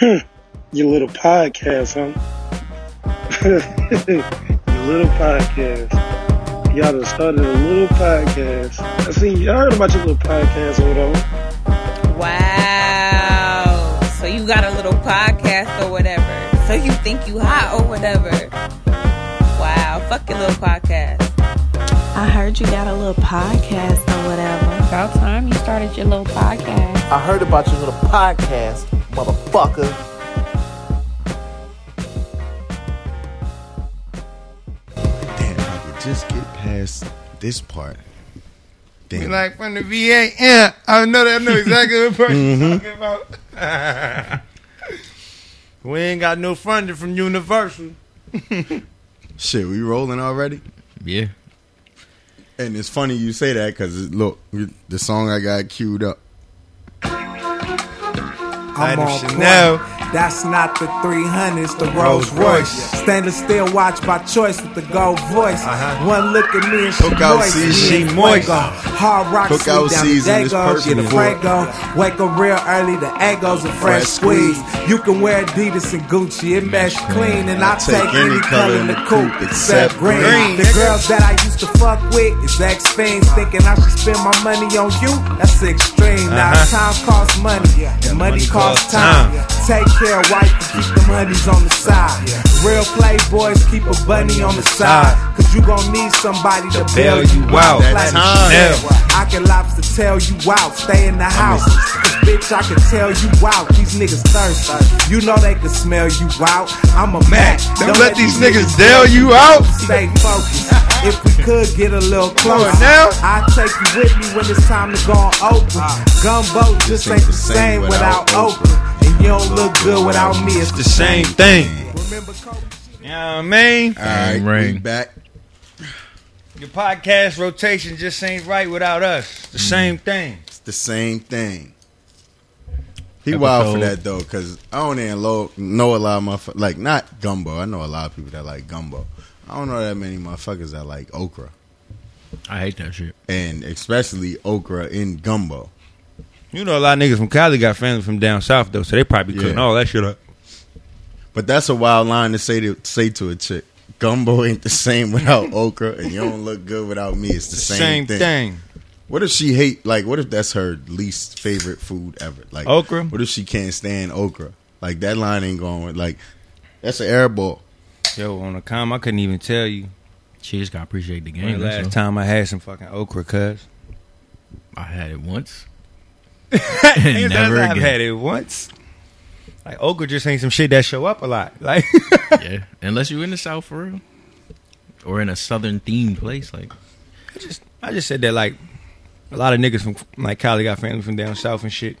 Your little podcast, huh? Your little podcast. Y'all done started a little podcast. I see, I heard about your little podcast over there. Wow. So you got a little podcast or whatever. So you think you hot or whatever. Wow. Fuck your little podcast. I heard you got a little podcast or whatever. About time you started your little podcast. I heard about your little podcast, motherfucker. Damn, if I could just get past this part. Be Damn. like from the VA. Yeah, I know that. I know exactly what person you're mm-hmm. talking about. we ain't got no funding from Universal. Shit, we rolling already? Yeah. And it's funny you say that because look, the song I got queued up. I'm Item on Chanel. That's not the 300s, the Rolls Royce. Stainless steel watch by choice with the gold voice. Uh-huh. One look at me and she Cookout moist. season. She moist. Hard rock Cookout sleep down season the is Dago, get a it. Wake up real early, the egos and fresh squeeze. You can wear Adidas and Gucci, it mesh clean. And I take any color in the coupe except green. Green, The girls that I used to fuck with is ex fiends. Thinking I should spend my money on you, that's extreme. Now Uh-huh. time costs money, and money money costs costs time. time. Take care, wife, keep the honeys on the side. Real playboys keep a bunny on the side. Ah. Cause you gon' need somebody to bail you out. That time. I can lobster tell you out, stay in the house. Cause bitch, I can tell you out. These niggas thirsty. You know they can smell you out. I'm a Mac. Don't let these niggas bail you out. Stay focused. If we could get a little closer, now. I'll take you with me when it's time to go on open. Ah. Gumbo just ain't the same without okra. And you don't look good without me. It's The same thing. Remember Kobe? You know I mean? All right, we Ring. back. Your podcast rotation just ain't right without us. The mm. same thing. It's the same thing. He wild for that though, cause I don't even lo- know a lot of motherfuckers like not gumbo. I know a lot of people that like gumbo. I don't know that many motherfuckers that like okra, I hate that shit. and especially okra in gumbo. You know, a lot of niggas from Cali got family from down south though, so they probably cooking Yeah. all that shit up. But that's a wild line to say to say to a chick. Gumbo ain't the same without okra, and you don't look good without me. It's the same, Same thing. thing. What if she hate? Like, what if that's her least favorite food ever? Like Okra? What if she can't stand okra? Like that line ain't going. Like that's an air ball. Yo, on the com, I couldn't even tell you She just gotta appreciate the when game. the that's last all. time I had some fucking okra, cuz. I had it once. Never Never I've had it once. Like okra just ain't some shit that show up a lot. Like yeah, unless you're in the south for real, or in a southern themed place. Like I just I just said that like a lot of niggas from like Cali got family from down south and shit.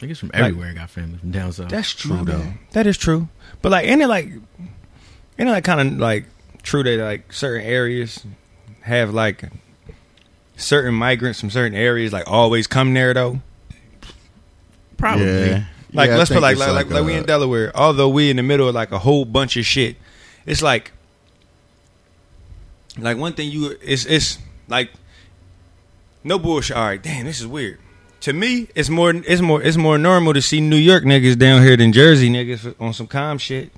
niggas from everywhere got family from down south. That's true My though. That is true. But like ain't it like ain't it like kind of like true that like certain areas have like certain migrants from certain areas like always come there though? Probably. Yeah. Like Yeah, let's put think like like, like, like we in Delaware. Although we in the middle of like a whole bunch of shit, it's like like one thing you it's it's like no bullshit. All right, damn, this is weird. To me, it's more it's more it's more normal to see New York niggas down here than Jersey niggas on some calm shit.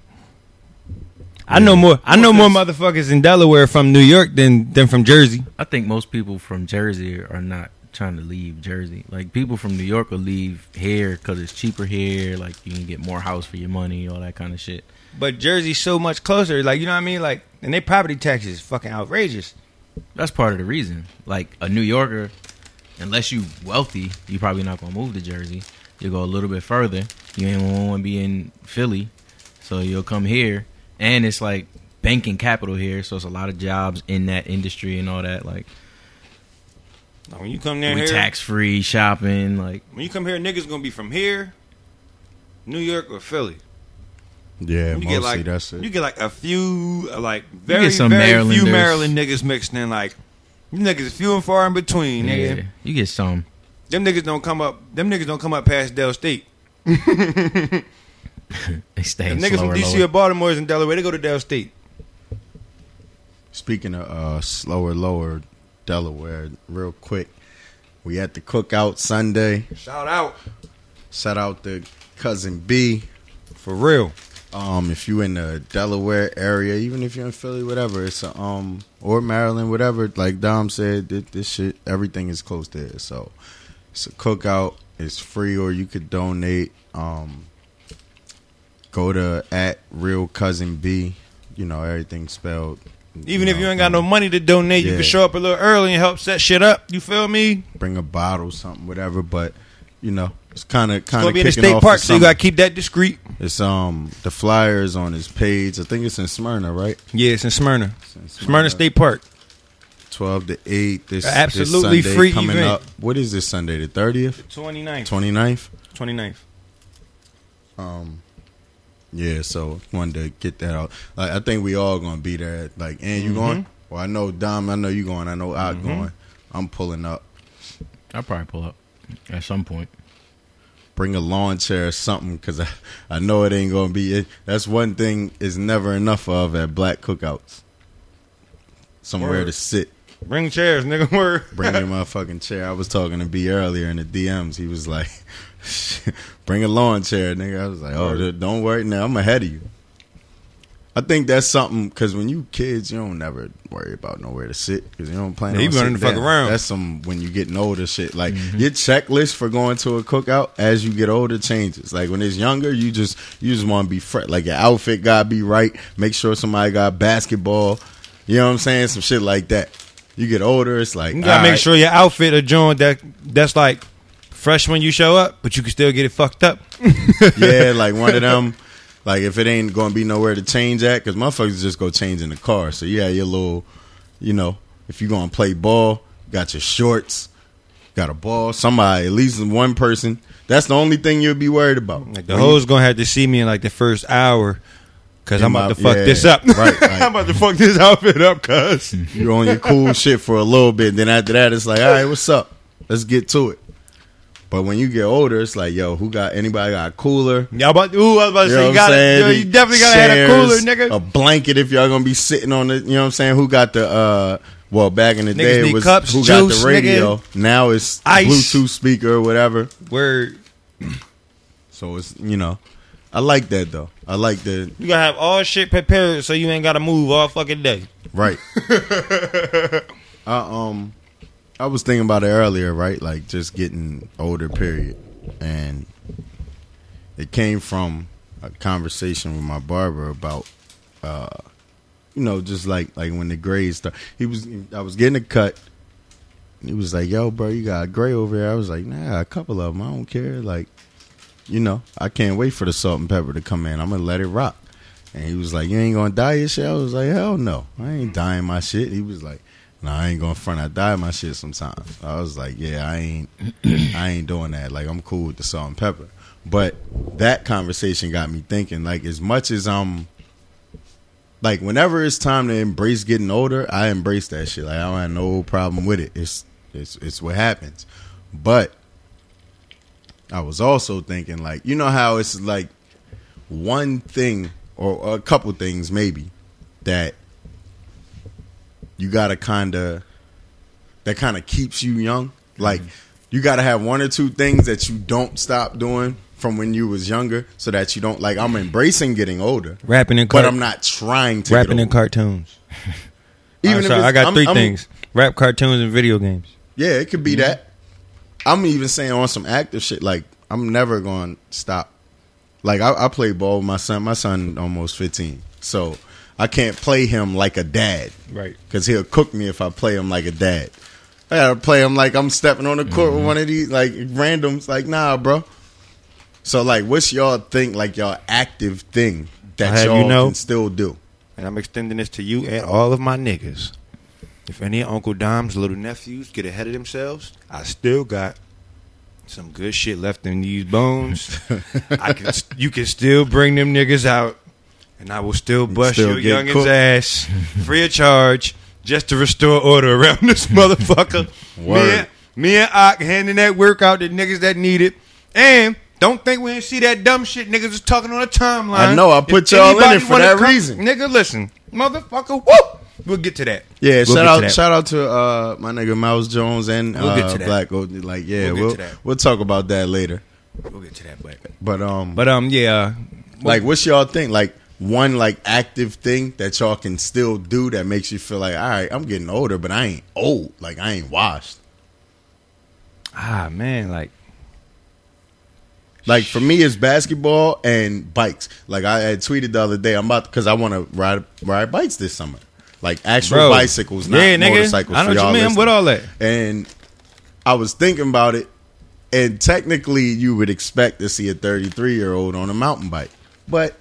I know more. I know more motherfuckers in Delaware from New York than than from Jersey. I think most people from Jersey are not trying to leave Jersey. Like people from New York will leave here because it's cheaper here. Like you can get more house for your money, all that kind of shit. But Jersey's so much closer. Like you know what I mean? Like and they property taxes is fucking outrageous. That's part of the reason. Like a New Yorker, unless you wealthy, you probably not gonna move to Jersey. You go a little bit further. You ain't want to be in Philly, so you'll come here, and it's like banking capital here, so it's a lot of jobs in that industry and all that. Like Now, when you come down we here, tax free shopping. Like when you come here, niggas gonna be from here, New York or Philly. Yeah, You mostly get like that's it. you get like a few uh, like very get some very few Maryland niggas mixed in. Like you niggas few and far in between. yeah, Nigga. you get some. Them niggas don't come up. Them niggas don't come up past Del State. They stay Them niggas from DC lower. or Baltimore is in Delaware. They go to Del State. Speaking of uh, slower, lower Delaware, real quick, we at the cookout Sunday. Shout out. Shout out to cousin B For real. Um, if you in the Delaware area, even if you're in Philly, whatever, it's a, um or Maryland, whatever. Like Dom said, this, this shit, everything is close there. So it's a cookout. It's free, or you could donate. Um, go to at real cousin B. You know everything spelled. Even if you ain't got no money to donate, you Yeah. can show up a little early and help set shit up. You feel me? bring a bottle, something, whatever. But you know, it's kind of kind gonna of be in the state park, so you gotta keep that discreet. It's um the flyers on his page. I think it's in Smyrna, right? Yeah, it's in Smyrna. It's in Smyrna State Park. twelve to eight. This Absolutely Sunday free coming event. up. What is this Sunday? The thirtieth, 29th. 29th? 29th. Um, yeah. So wanted to get that out. Like I think we all gonna be there. Like, and you going? Mm-hmm. Well, I know Dom. I know you going. I know I mm-hmm. going. I'm pulling up. I'll probably pull up at some point. Bring a lawn chair or something because I, I know it ain't gonna be. It, that's one thing is never enough of at black cookouts. Somewhere Word. to sit. Bring chairs, nigga. Word. Bring your motherfucking chair. I was talking to B earlier in the DMs. He was like, "Bring a lawn chair, nigga." I was like, "Oh, don't worry now. I'm ahead of you." I think that's something because when you kids, you don't never worry about nowhere to sit because you don't plan Yeah, you running the fuck around. That's some when you getting older shit. Like mm-hmm. your checklist for going to a cookout as you get older changes. Like when it's younger, you just you just want to be fresh. Like your outfit gotta be right. Make sure somebody got basketball. You know what I'm saying? Some shit like that. You get older, it's like You gotta make right. sure your outfit a joint that that's like fresh when you show up, but you can still get it fucked up. yeah, like one of them. Like if it ain't gonna be nowhere to change at, because motherfuckers just go change in the car. So yeah, your little, you know, if you gonna play ball, got your shorts, got a ball. Somebody, at least one person. That's the only thing you'll be worried about. Like the hoes gonna have to see me in like the first hour. Cause I'm my- about to fuck yeah, this up. right, like- I'm about to fuck this outfit up, cuz. You're on your cool shit for a little bit. Then after that, it's like, all right, what's up? Let's get to it. But when you get older, it's like, yo, who got anybody got a cooler? Y'all about ooh, I was about to You say you got you definitely gotta have a cooler, nigga. A blanket if y'all gonna be sitting on it. You know what I'm saying? Who got the uh well back in the Niggas day it was cups, who juice, got the radio. Now it's Ice. Bluetooth speaker or whatever. Word. So it's you know. I like that though. I like the You gotta have all shit prepared so you ain't gotta move all fucking day. right. I um I was thinking about it earlier, right? Like just getting older period. And it came from a conversation with my barber about uh you know, just like like when the grays start. He was I was getting a cut. He was like, "Yo, bro, you got gray over here." I was like, "Nah, a couple of them. I don't care." Like, you know, I can't wait for the salt and pepper to come in. I'm gonna let it rock. And he was like, "You ain't gonna dye your shit." I was like, "Hell no, I ain't dyeing my shit." He was like, "No, I ain't gonna front. I dye my shit sometimes." I was like, "Yeah, I ain't, I ain't doing that. Like, I'm cool with the salt and pepper." But that conversation got me thinking. Like, as much as I'm like whenever it's time to embrace getting older, I embrace that shit. Like I don't have no problem with it. It's it's it's what happens. But I was also thinking like you know how it's like one thing or a couple things maybe that you gotta kinda that kinda keeps you young. Like you gotta have one or two things that you don't stop doing from when you was younger so that you don't like I'm embracing getting older. Rapping and But I'm not trying to rapping in cartoons. Even uh, if sorry, I got I'm- 3 I'm- things: rap, cartoons, and video games. Yeah, it could be mm-hmm. that. I'm even saying on some active shit. Like I'm never going to stop. Like I, I play ball with my son. My son almost 15, so I can't play him like a dad Right. because he'll cook me if I play him like a dad. I gotta play him like I'm stepping on the court with mm-hmm. one of these like randoms. Like nah, bro. So like, what's y'all think? Like y'all active thing I'll that y'all you know- can still do. And I'm extending this to you and all of my niggas. If any of Uncle Dom's little nephews get ahead of themselves, I still got some good shit left in these bones. I can, you can still bring them niggas out, and I will still bust still your get youngin's cooked. ass free of charge just to restore order around this motherfucker. me, and, me and Ock handing that workout to niggas that need it, and. Don't think we didn't see that dumb shit niggas was talking on the timeline. I know, I put If y'all in it for that come- reason. Nigga, listen, motherfucker, whoop. We'll get to that. Yeah, We'll shout out, that. shout out to uh, my nigga Mouse Jones and We'll uh, get to that. Black Like, yeah, We'll we'll we'll talk about that later. We'll get to that, but But um, but um yeah, uh, Like, what's y'all think? Like one like active thing that y'all can still do that makes you feel like, all right, I'm getting older, but I ain't old. Like I ain't washed. ah man, like Like for me, it's basketball and bikes. Like I had tweeted the other day, I'm about because I want to ride ride bikes this summer. Like actual bro, bicycles, not yeah, nigga. motorcycles. I know for what y'all you mean. I'm with all that. And I was thinking about it, and technically, you would expect to see a 33 year old on a mountain bike, but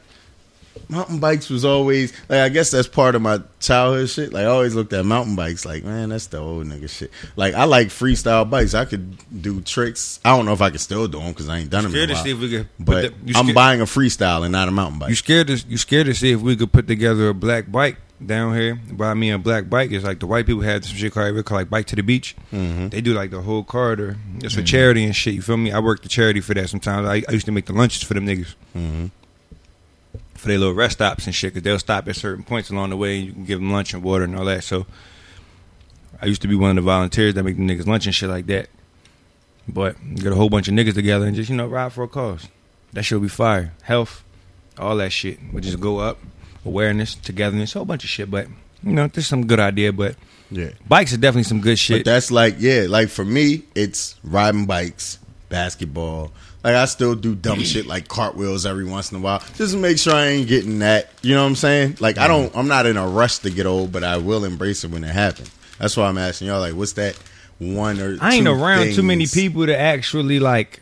mountain bikes was always like I guess that's part of my childhood shit. Like I always looked at mountain bikes like, man, that's the old nigga shit. Like I like freestyle bikes. I could do tricks. I don't know if I could still do them because I ain't done them. Scared to see if we could. But the- I'm buying a freestyle and not a mountain bike. You scared to you scared to see if we could put together a black bike down here. By I mean a black bike is like the white people had some shit called, called like bike to the beach. Mm-hmm. They do like the whole corridor. It's for charity and shit. You feel me? I work the charity for that sometimes. I, I used to make the lunches for them niggas Mhm. For their little rest stops and shit because they'll stop at certain points along the way and you can give them lunch and water and all that. So I used to be one of the volunteers that make the niggas lunch and shit like that. But get a whole bunch of niggas together and just you know ride for a cause. That shit would be fire. Health, all that shit would just go up. Awareness, togetherness, a whole bunch of shit. But you know, there's some good idea. But Yeah. bikes are definitely some good But shit. that's like, yeah, like for me, it's riding bikes, basketball. Like I still do dumb shit like cartwheels every once in a while, just to make sure I ain't getting that. You know what I'm saying? Like I don't, I'm not in a rush to get old, but I will embrace it when it happens. That's why I'm asking y'all, like, what's that one or? I ain't around too many people to actually like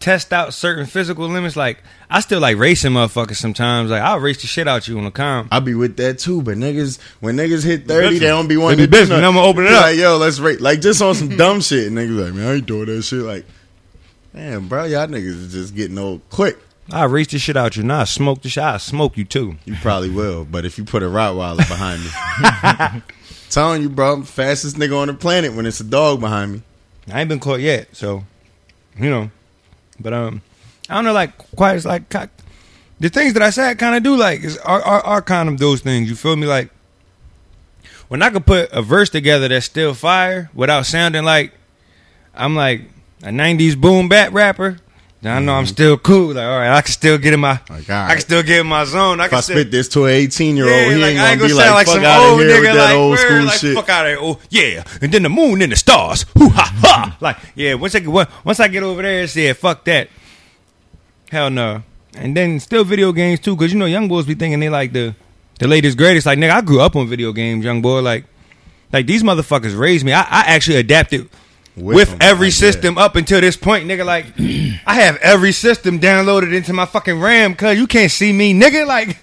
test out certain physical limits. Like I still like racing motherfuckers sometimes. Like I'll race the shit out you on the com. I'll be with that too, but niggas when niggas hit thirty, they don't be They wanting be to do busy, I'ma open it up. Like yo, let's rate like just on some dumb shit, and niggas like, man, I ain't doing that shit. Like, man, bro, y'all niggas is just getting old quick. I race the shit out you. Now I smoke the shit. I smoke you too. You probably will, but if you put a Rottweiler behind me, telling you, bro, I'm fastest nigga on the planet when it's a dog behind me. I ain't been caught yet, so you know. But um, I don't know. Like quite as like the things that I said, kind of do like is are, are are kind of those things. You feel me? Like when I could put a verse together that's still fire without sounding like I'm like a '90s boom bap rapper. I know I'm still cool. Like all right, I can still get in my. Like, I can still get in my zone. I If I still, spit this to an 18 year old, yeah, he like, ain't gonna be gonna like, like fuck some out of old here with nigga, that like, old word, school like, shit. fuck out of here. Oh, yeah. And then the moon and the stars. Hoo ha ha. Like, yeah, once I get once I get over there and say, fuck that. Hell no. And then still video games too, because you know young boys be thinking they like the the latest greatest. Like nigga, I grew up on video games, young boy. Like like these motherfuckers raised me. I, I actually adapted With with, every like, system up until this point, nigga. Like I have every system downloaded into my fucking RAM, cause you can't see me, nigga. Like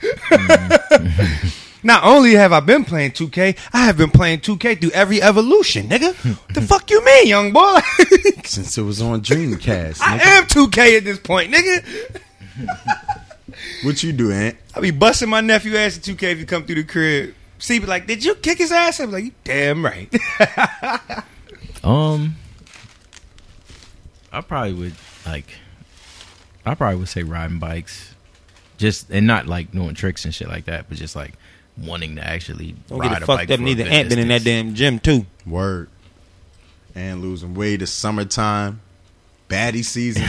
not only have I been playing 2K, I have been playing 2K through every evolution, nigga. the fuck you mean, young boy? Since it was on Dreamcast. I nigga. am 2K at this point, nigga. What you do, Ant? I be busting my nephew ass at 2K if you come through the crib. See, be like, did you kick his ass? I'm like, you damn right. Um, I probably would like. I probably would say riding bikes, just and not like doing tricks and shit like that, but just like wanting to actually Don't ride get it a fucked bike up. for a Neither good Ant been in that distance. damn gym too. Word. And losing weight. It's summertime. Baddie season.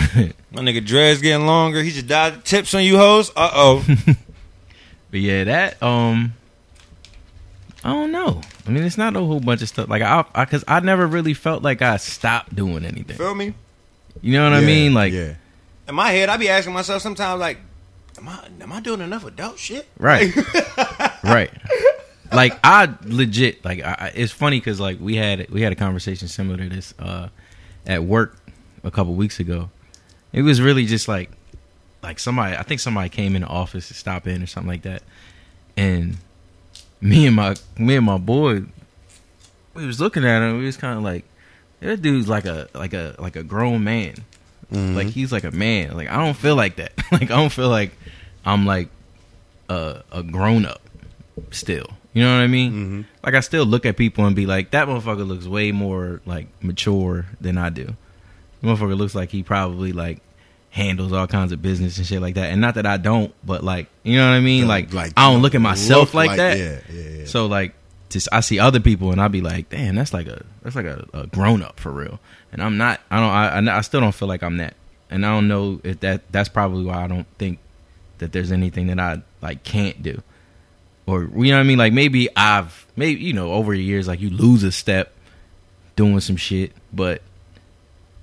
My nigga dreads getting longer. He just died the tips on you hoes. Uh oh. But yeah, that um, I don't know. I mean, it's not a whole bunch of stuff. Like I, I, cause I never really felt like I stopped doing anything. Feel me? You know what I mean? Like, yeah. In my head, I be asking myself sometimes, like, am I am I doing enough adult shit? right, right. Like I legit like I, I- it's funny because like we had we had a conversation similar to this uh, at work a couple weeks ago. It was really just like like somebody I think somebody came in the office to stop in or something like that, and me and my me and my boy we was looking at him. We was kind of like that dude's like a like a like a grown man. Mm-hmm. Like he's like a man. Like I don't feel like that. like I don't feel like I'm like a a grown up still. You know what I mean? Mm-hmm. Like I still look at people and be like, that motherfucker looks way more like mature than I do. Motherfucker looks like he probably like handles all kinds of business and shit like that. And not that I don't, but like you know what I mean? Don't, Like, like, I don't look at myself look like, that. Yeah, yeah, yeah. So like, just I see other people and I be like, damn, that's like a that's like a, a grown up for real. And I'm not. I don't. I, I I still don't feel like I'm that. And I don't know if that that's probably why I don't think that there's anything that I like can't do, or you know what I mean. Like maybe I've maybe you know over the years like you lose a step doing some shit, but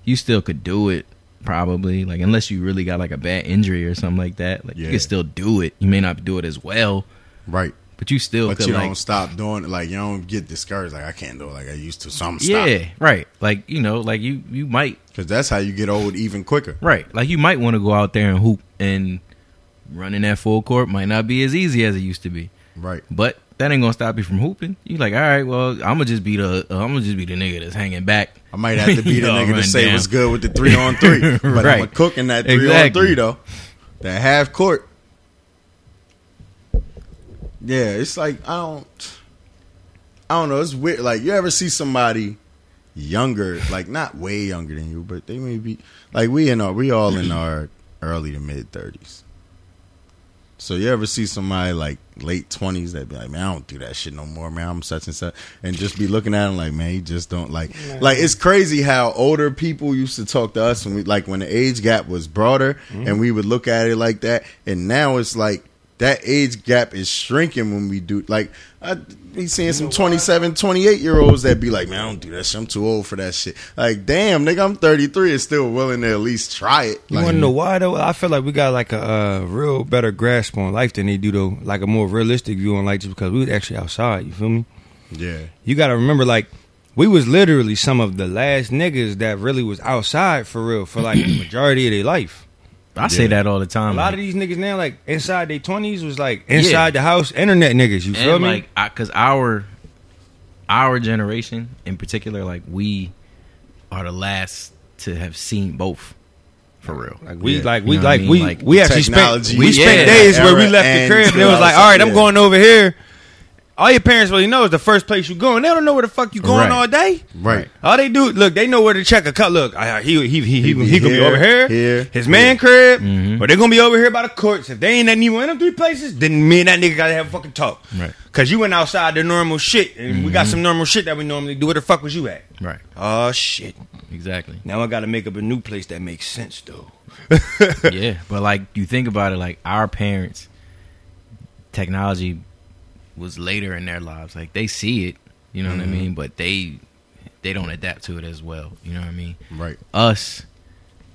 you still could do it probably like unless you really got like a bad injury or something like that like you can still do it you may not do it as well Right. but you still But you like don't stop doing it. Like you don't get discouraged. Like I can't do it like I used to. So I'm yeah stopping. right like you know like you you might Because that's how you get old even quicker. right like you might want to go out there and hoop and running that full court might not be as easy as it used to be Right. but that ain't gonna stop you from hooping you like all right well i'm gonna just be the uh, i'm gonna just be the nigga that's hanging back I might have to be the nigga to say down. what's good with the three on three. But I'm Right. a cook in that three Exactly. on three though. That half court. Yeah, it's like I don't I don't know, it's weird. Like you ever see somebody younger, like not way younger than you, but they may be like we in our we all in our early to mid thirties. So you ever see somebody like late twenties that be like, man, I don't do that shit no more, man. I'm such and such, and just be looking at them like, man, you just don't like. Like it's crazy how older people used to talk to us when we like when the age gap was broader, mm-hmm. and we would look at it like that, and now it's like that age gap is shrinking when we do like I be seeing some 27, 28 year olds that be like, man, I don't do that shit. I'm too old for that shit. Like, damn, nigga, I'm 33 and still willing to at least try it. You Like, want to know why though? I feel like we got like a uh, real better grasp on life than they do though, like a more realistic view on life, just because we was actually outside. You feel me? yeah. You got to remember, like we was literally some of the last niggas that really was outside for real for like the majority of their life. I say that all the time A lot like- of these niggas now, like inside their twenties, was like inside the house internet niggas. You feel and me? like because our our generation in particular like we are the last to have seen both for real Like we Yeah. like You we know what I like mean? we Like, we actually spent we spent yeah, days where we left the crib and it was like, all right, I'm going over here. All your parents really know is the first place you going. They don't know where the fuck you going Right. all day. Right. All they do, look, they know where to check a cut. Look, I, he he he he, be he, gonna be over here, here, his man here. crib, Mm-hmm. or they gonna be over here by the courts. If they ain't neither one of them three places, then me and that nigga gotta have a fucking talk. Right. Cause you went outside the normal shit, and we got some normal shit that we normally do. Where the fuck was you at? right Oh shit! exactly Now I gotta make up a new place that makes sense though. yeah, but like you think about it, like our parents, technology was later in their lives. Like they see it, you know what I mm-hmm. mean, but they they don't adapt to it as well. You know what I mean? Right. Us,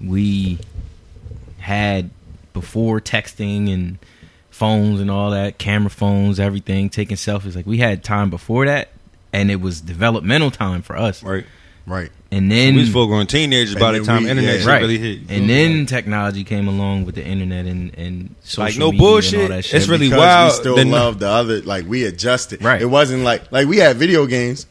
we had before texting and phones and all that, camera phones, everything, taking selfies. Like we had time before that, and it was developmental time for us. Right. Right. And then we was full grown teenagers by the time we- internet yeah. right, really hit. And me? then technology came along with the internet and and social Like, no media and all bullshit. that shit. It's really because wild. We still The- love the other. Like we adjusted. Right. It wasn't like like we had video games,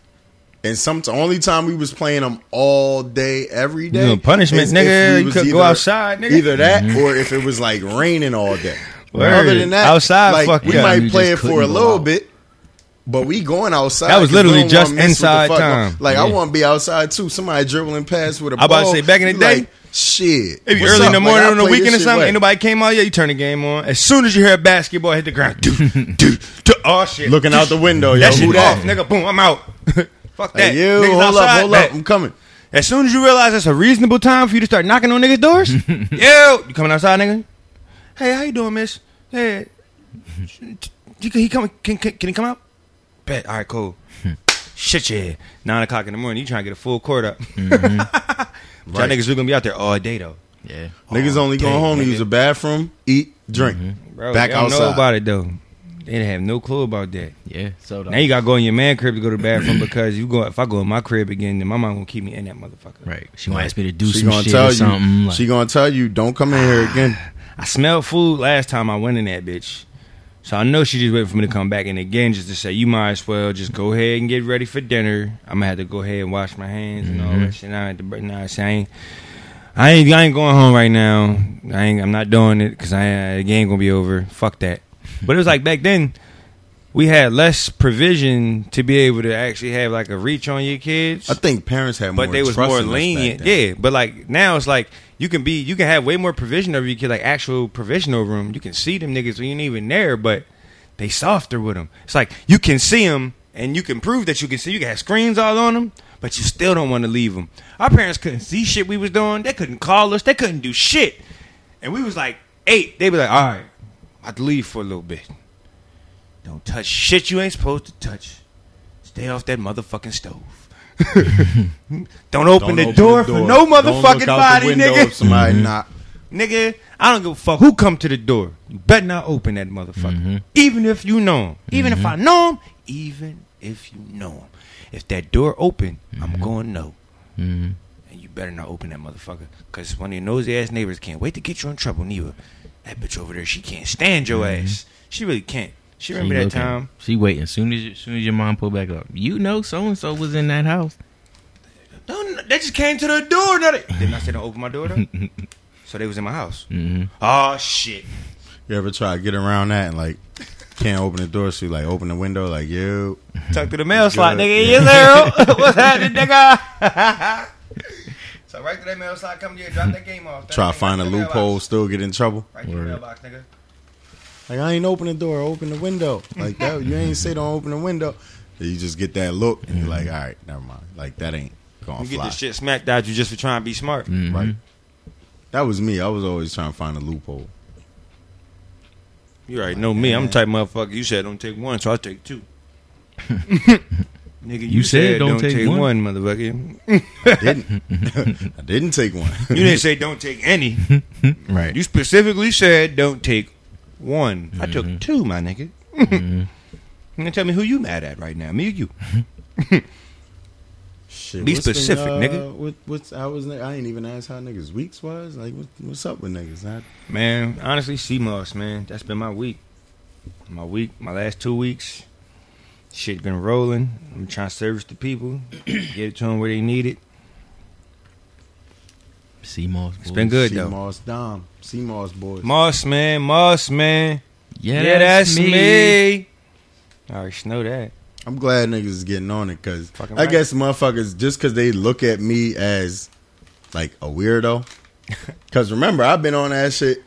and some only time we was playing them all day, every day. You know, punishment, nigga, you couldn't go outside, nigga. Either that Mm-hmm. or if it was like raining all day. Word. Other than that, Outside, like, fuck we yeah. might play it for a little out. bit. But we going outside. That was literally just wanna miss what the inside time. Like I want to be outside too. Somebody dribbling past with a I ball. I about to ball. say, back in the you day, like, shit. If you what's early in the morning I on the weekend or something, wet. ain't nobody came out yet, you turn the game on. As soon as you hear a basketball hit the ground, do, do, do, oh shit. Looking out the window, yo, that shit that? off, nigga. Boom, I'm out. Fuck that. Hey, you, Niggas hold up, hold bet. up, I'm coming. As soon as you realize it's a reasonable time for you to start knocking on niggas' doors, yo, you coming outside, nigga? Hey, how you doing, miss? Hey, he, he come, can, can, can he come out? Bet. All right, cool. Hmm. Shit, yeah. Nine o'clock in the morning, you trying to get a full court up. Mm-hmm. Y'all niggas really gonna be out there all day though. yeah. Niggas only going dang, home to use the bathroom, eat, drink, mm-hmm. Bro, back they don't outside. know about it though. They didn't have no clue about that. Yeah. So Now you gotta go in your man crib to go to the bathroom because you go if I go in my crib again, then my mom gonna keep me in that motherfucker. right. She might ask me to do she some gonna shit tell or you. something. like- she gonna tell you, don't come in here again. I smelled food last time I went in that bitch. So I know she just waiting for me to come back and again just to say you might as well just go ahead and get ready for dinner. I'm gonna have to go ahead and wash my hands and all that mm-hmm. shit. I, had to, nah, see, I ain't, I ain't, I ain't going home right now. I ain't, I'm not doing it because I uh, the game gonna be over. Fuck that. But it was like back then, we had less provision to be able to actually have like a reach on your kids I think parents had more. but they was more in us back lenient. Yeah, but like now it's like you can be you can have way more provision over your kid, like actual provision over them. You can see them niggas when you ain't even there, but they softer with them. It's like you can see them and you can prove that you can see. You can have screens all on them, but you still don't want to leave them. Our parents couldn't see shit we was doing. They couldn't call us. They couldn't do shit. And we was like eight. They be like, all right, I'd leave for a little bit. Don't touch shit you ain't supposed to touch. Stay off that motherfucking stove. don't open, Don't the, open door the for door. no Don't look motherfucking out body, the window nigga. If somebody mm-hmm. knock. Nigga, I don't give a fuck who come to the door. You better not open that motherfucker. Mm-hmm. Even if you know him. Even if mm-hmm. I know him. Even if you know him. If that door open, I'm going no. know. Mhm. And you better not open that motherfucker. Because one of your nosy ass neighbors can't wait to get you in trouble, neither. That bitch over there, she can't stand your ass. She really can't. She remember that looking. time. She waiting. As soon as as soon as your mom pull back up, you know so and so was in that house. Don't, they just came to the door. No, they, didn't I say don't open my door though? so they was in my house. hmm Oh, shit. You ever try to get around that and like can't open the door, so you like open the window, like yo, Tuck to the mail slot, nigga. Yes, sir. What's happening, nigga? so right to that mail slot, come here, drop that game off. That try to find a right to the loophole, still get in trouble. Right to the mailbox, nigga. Like I ain't open the door, open the window. Like that, you ain't say don't open the window. You just get that look, and you're like, all right, never mind. Like that ain't gonna You get fly. the shit smacked out you just for trying to be smart. Mhm. Right. That was me. I was always trying to find a loophole. You already know me. I'm the type of motherfucker. You said don't take one, so I'll take two. Nigga, you, You said don't take one. motherfucker. Didn't I didn't take one. You didn't say don't take any. Right. You specifically said don't take one. I Mm-hmm. took two, my nigga. You can tell me who you mad at right now, me or you? Shit, Be what's been, specific, uh, nigga. What, what's I was I ain't even asked how niggas weeks was. Like what, what's up with niggas? I, Man, honestly, CMOS, man. That's been my week. My week, my last two weeks. Shit been rolling. I'm trying to service the people, get it to them where they need it. CMOS. It's been good though. Moss Dom, Moss boys. Moss, man, Moss, man. Yeah, Yeah, that's, that's, me. me. I already know that. I'm glad niggas is getting on it because I right. guess motherfuckers just because they look at me as like a weirdo. Because remember, I've been on that shit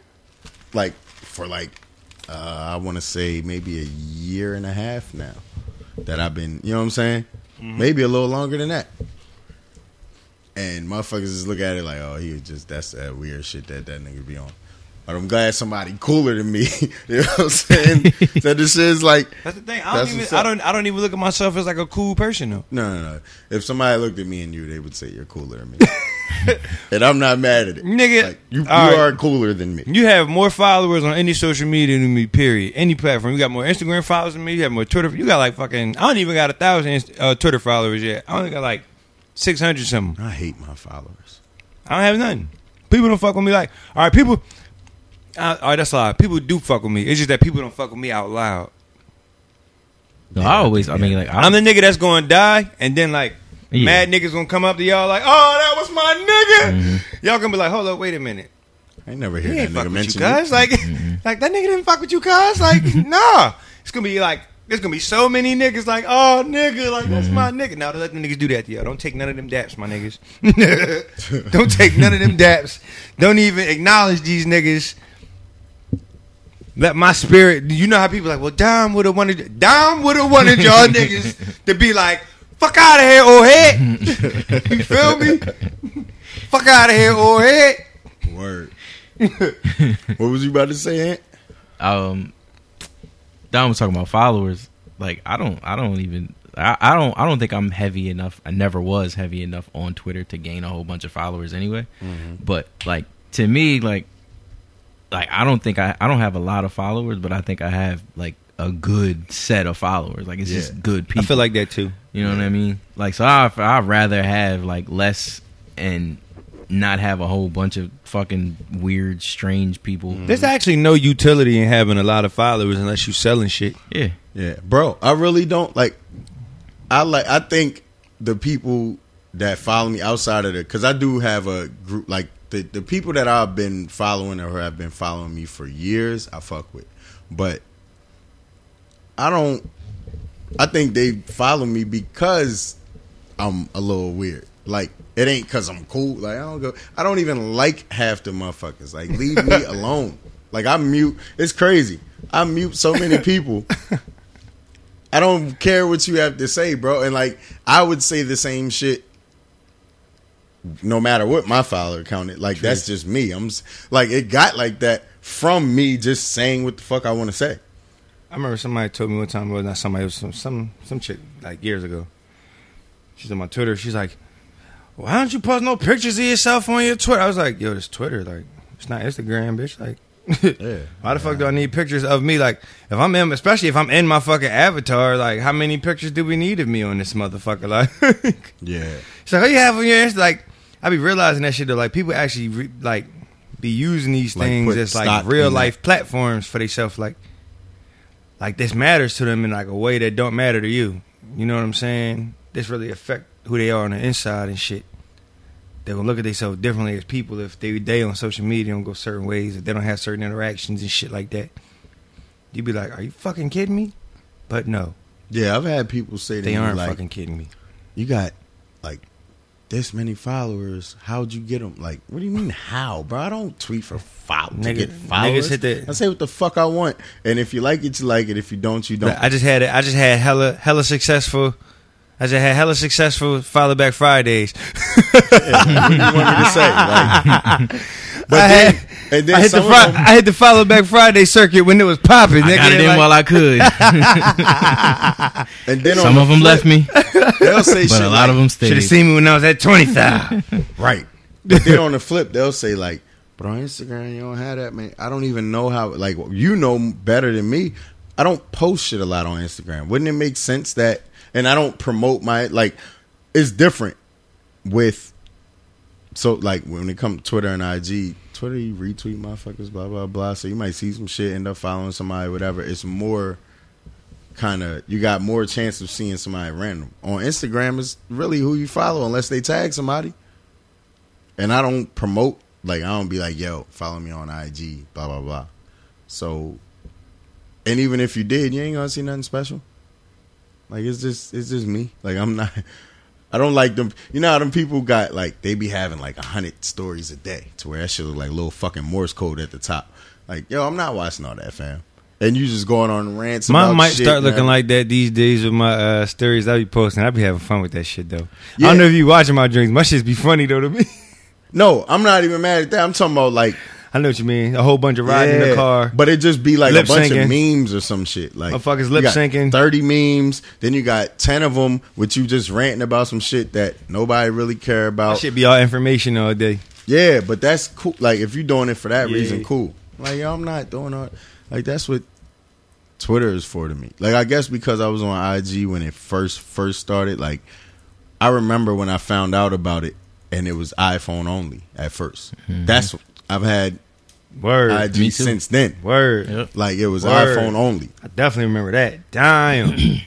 like for like uh, I want to say maybe a year and a half now that I've been. You know what I'm saying? Mm-hmm. Maybe a little longer than that. And motherfuckers just look at it like, oh, he was just that's that weird shit that that nigga be on. But I'm glad somebody cooler than me. you know what I'm saying? that this is like That's the thing. I don't even I don't. I don't even look at myself as like a cool person though. No, no, no. If somebody looked at me and you, they would say you're cooler than me. and I'm not mad at it. Nigga, Like, you, you all right. are cooler than me. You have more followers on any social media than me. Period. Any platform. You got more Instagram followers than me. You have more Twitter. You got like fucking. I don't even got a thousand uh, Twitter followers yet. I only got like six hundred something. I hate my followers. I don't have nothing. People don't fuck with me. Like, all right, people. Uh, all right, that's a lie. People do fuck with me. It's just that people don't fuck with me out loud. No, I always. I mean, like I, I'm the nigga that's gonna die, and then like Yeah. mad niggas gonna come up to y'all like, "Oh, that was my nigga." Y'all gonna be like, "Hold up, wait a minute." I never hear He that nigga with you, mention it. cuz. Like, like that nigga didn't fuck with you, cuz. Like, nah. It's gonna be like, there's gonna be so many niggas like, oh, nigga, like that's my nigga. Now let them niggas do that to y'all. Don't take none of them daps, my niggas. Don't take none of them daps. Don't even acknowledge these niggas. Let my spirit. You know how people like, well, Dom would have wanted. Dom would have wanted y'all niggas to be like, fuck out of here, old head. you feel me? fuck out of here, old head. Word. what was you about to say, Ant? um, Don was talking about followers. Like I don't, I don't even, I, I don't, I don't think I'm heavy enough. I never was heavy enough on Twitter to gain a whole bunch of followers anyway. Mm-hmm. But like to me, like, like I don't think I, I don't have a lot of followers, but I think I have like a good set of followers. Like it's Yeah. just good people. I feel like that too. You know what I mean? Like, so I I'd rather have like less and not have a whole bunch of fucking weird, strange people. There's actually no utility in having a lot of followers unless you're selling shit. Yeah, Yeah, bro. I really don't like. I like. I think the people that follow me outside of the because I do have a group like the the people that I've been following or have been following me for years. I fuck with, but I don't. I think they follow me because I'm a little weird. Like it ain't because I'm cool. Like I don't go. I don't even like half the motherfuckers. Like leave me alone. Like I mute. It's crazy. I mute so many people. I don't care what you have to say, bro. And like I would say the same shit no matter what my follower counted. Like that's just me. I'm like it got like that from me just saying what the fuck I want to say. I remember somebody told me one time, well, not somebody, it was some some some chick like years ago. She's on my Twitter. She's like, "Why don't you post no pictures of yourself on your Twitter?" I was like, "Yo, this Twitter, like, it's not Instagram, bitch. Like, Yeah. why the fuck do I need pictures of me? Like, if I'm in, especially if I'm in my fucking avatar, like, how many pictures do we need of me on this motherfucker? Like, Yeah. So oh, you have on your Insta, like, I be realizing that shit though. Like, people actually re- like be using these Like, things as like real life platforms for themselves. Like, like this matters to them in like a way that don't matter to you. You know what I'm saying? This really affect who they are on the inside and shit. They're gonna look at themselves differently as people if they they on social media don't go certain ways, if they don't have certain interactions and shit like that. You'd be like, Are you fucking kidding me? But no, Yeah, I've had people say to they aren't like, fucking kidding me. "You got like this many followers. How'd you get them? Like, what do you mean how, bro? I don't tweet for follow to Nigga- get niggas followers. hit I say what the fuck I want, and if you like it, you like it. If you don't, you don't. I just had it. I just had hella hella successful. I just had hella successful follow back Fridays. what do you want me to say? Like, but I then, had- and then I hit the fri- them, I hit the follow back Friday circuit when it was popping. I nigga. got it in Like- while I could. and then on Some the of them flip, left me, They'll say but shit a lot like, of them stayed. Should have seen me when I was at twenty thousand. Right. But then on the flip, they'll say like, "But on Instagram, you don't have that, man. I don't even know how. Like, you know better than me. I don't post shit a lot on Instagram. Wouldn't it make sense that? And I don't promote my like. It's different with. So like when it comes to Twitter and IG, Twitter you retweet motherfuckers, blah blah blah. So you might see some shit, end up following somebody, whatever. It's more kind of you got more chance of seeing somebody random on Instagram. Is really who you follow unless they tag somebody and I don't promote like I don't be like, yo, follow me on IG, blah blah blah. So, and even if you did, you ain't gonna see nothing special. Like it's just it's just me. Like I'm not. I don't like them. You know how them people got like they be having like a hundred stories a day to where that shit look like little fucking Morse code at the top. Like yo, I'm not watching all that, fam. And you just going on rants. Mine might shit, start looking like that these days with my uh, stories I be posting. I be having fun with that shit though. I don't know if you watching my drinks. My shit be funny though to me. No, I'm not even mad at that. I'm talking about like I know what you mean. A whole bunch of riding in the car. But it just be like a bunch of memes or some shit. Like Motherfuckers you lip syncing. Thirty memes. Then you got ten of them with you just ranting about some shit that nobody really care about. shit be all information all day. Yeah, but that's cool. Like if you're doing it for that Yeah. reason, cool. Like yo, I'm not doing all. Like that's what Twitter is for to me. Like I guess because I was on IG when it first first started. Like I remember when I found out about it, and it was iPhone only at 1st mm-hmm. That's I've had Word. IG Me too. since then. Word. Yep. Like it was Word. iPhone only. I definitely remember that. Damn.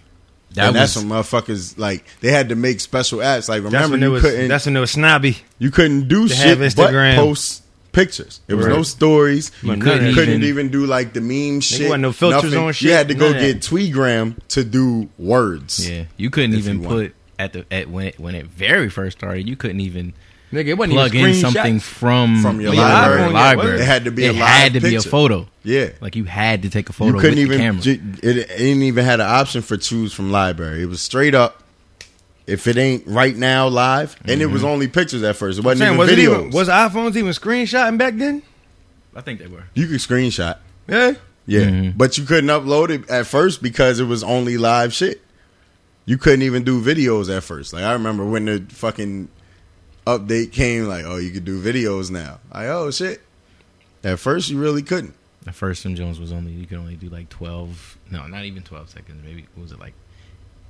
That and that's was when motherfuckers like they had to make special apps. Like remember when you was. couldn't That's when it was snobby. you couldn't do shit have but post pictures. It was Right. no stories. You You couldn't couldn't, even- even, do like the meme shit. wasn't no filters nothing. on shit. You had to go none get Tweegram to do words. yeah. You couldn't even you put at the at when it, when it very first started. You couldn't even Nigga, it wasn't plug even in something from From your yeah, library. your library. It had to be It a live had to be a photo. Yeah. Like you had to take a photo You couldn't with even the camera. it, it ain't even had an option for choose from library. It was straight up. If it ain't right now live, and it was Mm-hmm. only pictures at first. It wasn't saying, even was, it videos. even, was iPhones even screenshotting back then? I think they were. you could screenshot. Yeah. Yeah, Mhm. but you couldn't upload it at first because it was only live shit. You couldn't even do videos at first. Like I remember when the fucking update came, like, oh, you could do videos now. Like, oh shit. At first, you really couldn't. At first Sim Jones was only you could only do like twelve. No, not even twelve seconds. Maybe what was it like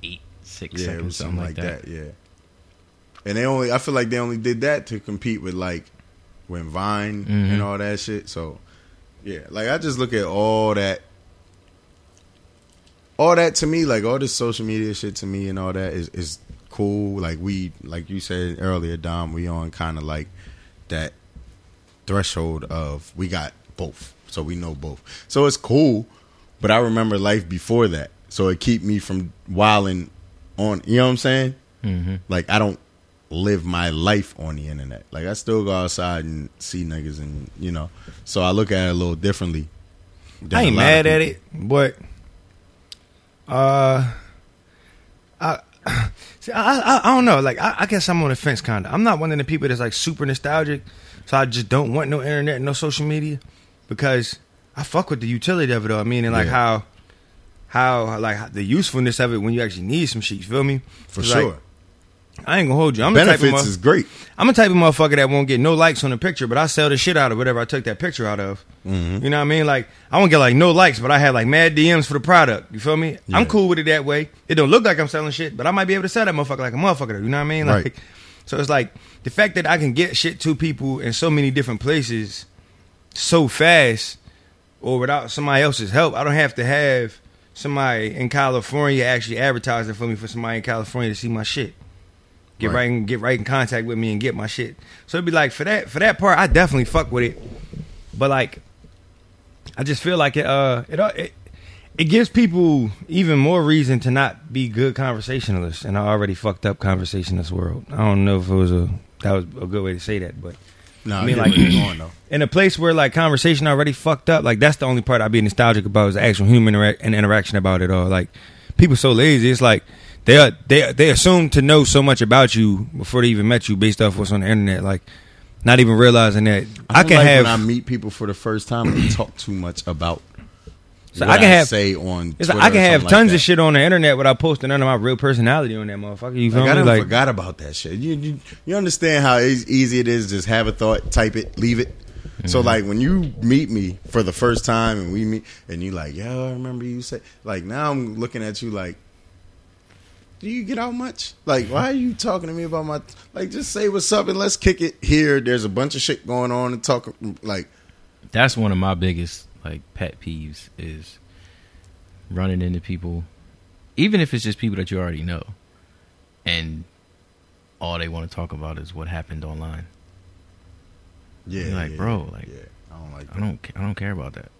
eight, six Yeah, seconds, something like that. that. Yeah. And they only, I feel like they only did that to compete with like when Vine Mhm. and all that shit. So, yeah, like I just look at all that, all that to me, like all this social media shit to me and all that is is cool. Like we, like you said earlier, Dom, we on kind of like that threshold of we got both, so we know both. So it's cool, but I remember life before that, so it keep me from wilding on. You know what I'm saying? Mm-hmm. Like I don't live my life on the internet. Like I still go outside and see niggas, and you know, so I look at it a little differently. I ain't mad at it, but uh, see. I I, I don't know. Like I, I guess I'm on the fence, kind of. I'm not one of the people that's like super nostalgic, so I just don't want no internet, no social media. because I fuck with the utility of it though. I mean, and like Yeah. how, how like the usefulness of it when you actually need some shit. You feel me? For 'Cause, like, sure. I ain't gonna hold you. I'm the type of Benefits is great. I'm the type of motherfucker that won't get no likes on the picture, but I sell the shit out of whatever I took that picture out of. Mm-hmm. You know what I mean? Like I won't get like no likes, but I have like mad DMs for the product. You feel me? I'm cool with it that way. It don't look like I'm selling shit, but I might be able to sell that motherfucker like a motherfucker. You know what I mean? Like, Right. so it's like the fact that I can get shit to people in so many different places so fast, or without somebody else's help. I don't have to have somebody in California actually advertising for me for somebody in California to see my shit. Get Right. right, in, get right in contact with me and get my shit. So it'd be like for that for that part, I definitely fuck with it. But like, I just feel like it uh it it, it gives people even more reason to not be good conversationalists in an already fucked up conversationalist world. I don't know if it was a that was a good way to say that, but No, I mean, like- like going in a place where like conversation already fucked up, like that's the only part I'd be nostalgic about is the actual human intera- and interaction about it all. Like people so lazy, it's like they are, they they assume to know so much about you before they even met you based off what's on the internet. Like not even realizing that I, I, can like have when I meet people for the first time and talk too much about. So what I can have- say on. like, I can have tons like of shit on the internet without posting none of my real personality on that motherfucker. You feel Like, I me? done Like forgot about that shit. You, you you understand how easy it is? Just have a thought, type it, leave it. So Mm-hmm. like when you meet me for the first time and we meet and you like, yo, I remember you said like now I'm looking at you like, do you get out much? Like why are you talking to me about my like just say what's up and let's kick it here. There's a bunch of shit going on and talk like That's one of my biggest like pet peeves is running into people, even if it's just people that you already know, and all they want to talk about is what happened online. yeah, You're like, yeah, bro, like, yeah. I don't like I don't, I don't care about that.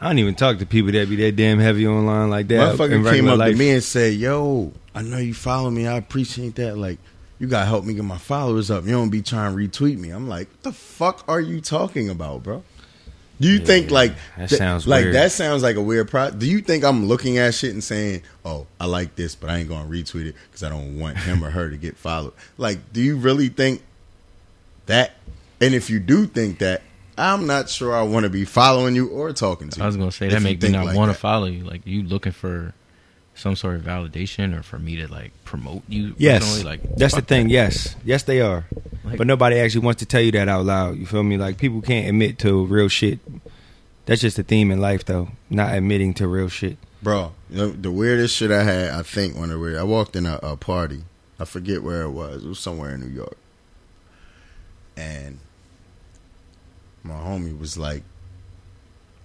I don't even talk to people that be that damn heavy online like that. Motherfucker came up life. to me and said, "Yo, I know you follow me. I appreciate that. Like, you gotta help me get my followers up. You don't be trying to retweet me." I'm like, "What the fuck are you talking about, bro?" Do you think like that th- sounds like that sounds like a weird pro? Do you think I'm looking at shit and saying, "Oh, I like this, but I ain't gonna retweet it because I don't want him or her to get followed"? Like, do you really think that? And if you do think that, I'm not sure I want to be following you or talking to you. I was gonna say that you make me not like want to follow you. Like you looking for some sort of validation or for me to like promote you. Yes, like that's the thing. that. Yes, yes, they are. Like- but nobody actually wants to tell you that out loud. You feel me? Like people can't admit to real shit. That's just a theme in life, though. Not admitting to real shit. Bro, the weirdest shit I had, I think, one of the weird. I walked in a, a party. I forget where it was. It was somewhere in New York. And my homie was like,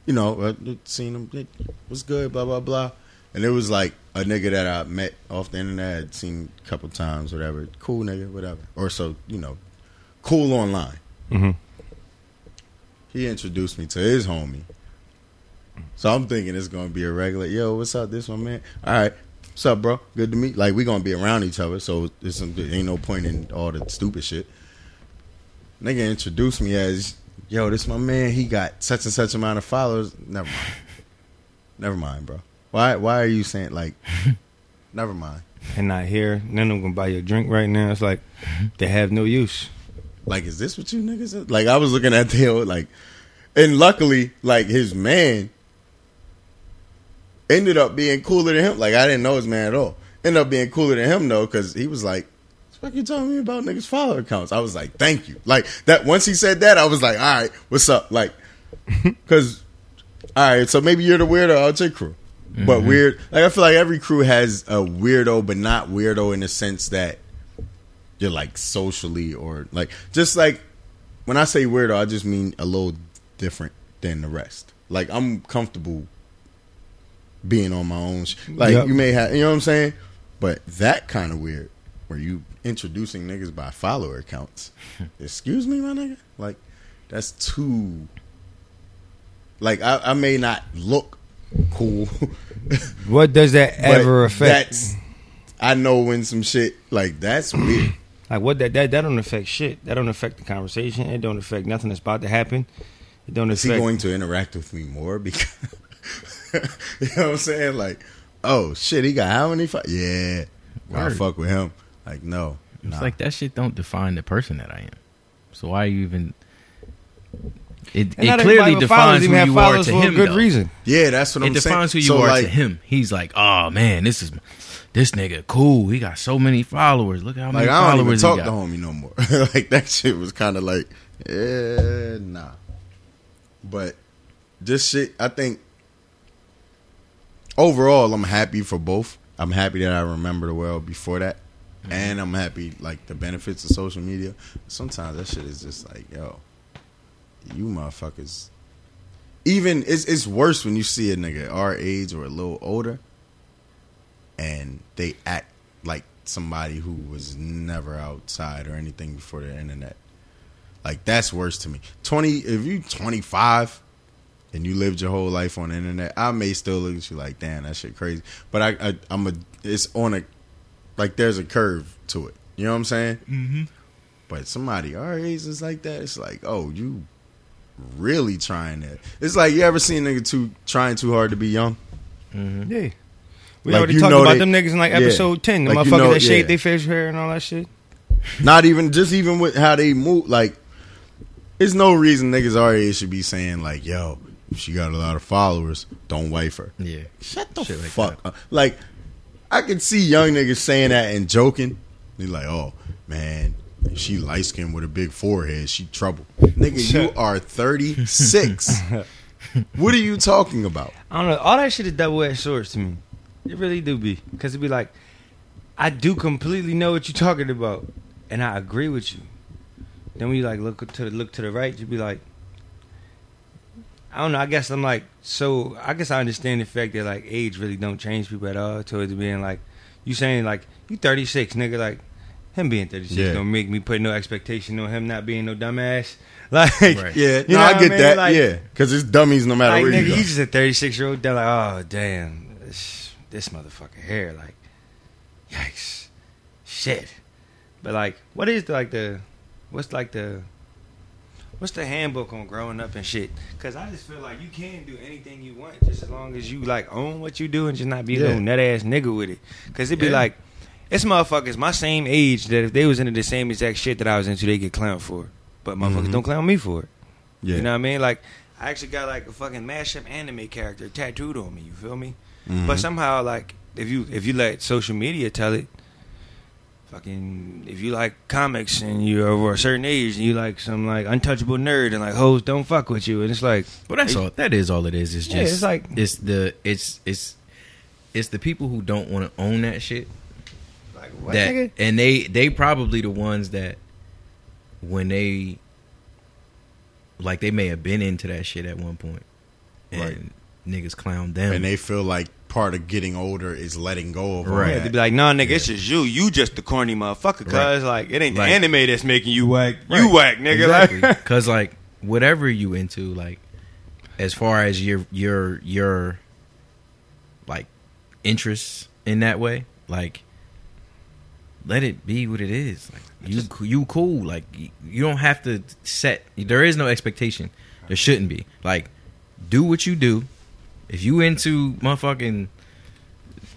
you know, I seen him, it was good, blah, blah, blah. And it was like a nigga that I met off the internet, I'd seen a couple times, whatever. Cool nigga, whatever. Or so, you know, cool online. Mm-hmm. He introduced me to his homie. So I'm thinking it's gonna be a regular. Yo, what's up? This one, man. All right, what's up, bro? Good to meet. Like we gonna be around each other, so there's some, there ain't no point in all the stupid shit. Nigga introduced me as, yo, this my man. He got such and such amount of followers. Never mind. Never mind, bro. Why? Why are you saying like? never mind. And not here. None of them gonna buy you a drink right now. It's like they have no use. Like, is this what you niggas? Are? Like, I was looking at the hill, like, and luckily, like his man ended up being cooler than him. Like, I didn't know his man at all. Ended up being cooler than him though, because he was like, "What the fuck you telling me about niggas follower accounts?" I was like, "Thank you." Like that. Once he said that, I was like, "All right, what's up?" Like, because, all right, so maybe you're the weirdo out your crew. But mm-hmm. weird, like I feel like every crew has a weirdo, but not weirdo in the sense that you're like socially or like just like when I say weirdo, I just mean a little different than the rest. Like I'm comfortable being on my own. Sh- like Yep. you may have, you know what I'm saying, but that kind of weird where you introducing niggas by follower accounts. Excuse me, my nigga. Like that's too. Like I, I may not look cool. What does that ever affect? That's, I know when some shit like that's weird. Like what that that that don't affect shit. That don't affect the conversation. It don't affect nothing that's about to happen. It don't Is he going to interact with me more? Because you know what I'm saying? Like, oh shit, he got how many? Fi- yeah, I fuck with him. Like, no, It's nah. like that shit don't define the person that I am. So why are you even? It, it clearly everybody with followers defines who you are to him. good though. reason. Yeah, that's what It I'm saying. It defines who you so are like, to him. He's like, oh man, this is this nigga cool. He got so many followers. Look how many Like I don't even followers talk he to homie no more. like that shit was kind of like, eh, nah. But this shit, I think overall, I'm happy for both. I'm happy that I remember the world before that, Mm-hmm. and I'm happy like the benefits of social media. Sometimes that shit is just like, yo, you motherfuckers. Even it's it's worse when you see a nigga our age or a little older, and they act like somebody who was never outside or anything before the internet. Like that's worse to me. Twenty, if you twenty five and you lived your whole life on the internet, I may still look at you like, damn, that shit crazy. But I, I I'm a, it's on a, like there's a curve to it. You know what I'm saying? Mm-hmm. But somebody our age is like that. It's like, oh, you really trying that? It's like you ever seen a nigga too trying too hard to be young? Yeah. We Like, already you talked about they- them niggas in like yeah. episode ten. The Like, you motherfuckers know- that shaved yeah. their facial hair and all that shit. Not even just even with how they move. Like, it's no reason niggas our age should be saying like, "Yo, she got a lot of followers, don't wife her." Yeah, Shut the Shit like fuck up. Like, I can see young niggas saying that and joking. They like, "Oh man, she light skinned with a big forehead, she trouble." Nigga, you are 36. what are you talking about? I don't know. All that shit is double edged swords to me. It really do be because it be like, I do completely know what you're talking about, and I agree with you. Then when you like look to the look to the right, you be like, I don't know. I guess I'm like so. I guess I understand the fact that like age really don't change people at all. Towards being like, you saying like you 36, nigga. Like him being 36 Yeah. don't make me put no expectation on him not being no dumbass. Like Right. Yeah, You no, know I get I mean? that. Like- yeah, because it's dummies no matter like where nigga, you go. you just a 36 year old. They're like, oh damn, this, this motherfucker hair, like, yikes, shit. But like, what is the, like the, what's like the, what's the handbook on growing up and shit? Because I just feel like you can do anything you want just as long as you like own what you do and just not be Yeah. no nut ass nigga with it. Because it'd be Yeah. like, it's motherfuckers my same age that if they was into the same exact shit that I was into, they get clowned for. it. But motherfuckers Mhm. don't clown me for it. yeah. You know what I mean? Like I actually got like a fucking mashup anime character tattooed on me. You feel me? Mhm. But somehow, like if you if you let social media tell it, fucking if you like comics and you're over a certain age and you like some like untouchable nerd and like hoes don't fuck with you and it's like But that's Hey. all. That is all it is. It's just. Yeah, it's like- it's the it's it's it's the people who don't want to own that shit. like what that nigga? and they they probably the ones that when they like they may have been into that shit at one point and Right. niggas clown them and they feel like part of getting older is letting go of all Right. Yeah, they be like, nah, nigga, it's just you. You just the corny motherfucker. Cause Right. like it ain't Like- the anime that's making you whack. You Right. whack, nigga. exactly Like, because like whatever you into like as far as your your your like interests in that way like let it be what it is like you you cool like you, you don't have to set there is no expectation there shouldn't be like do what you do if you into motherfucking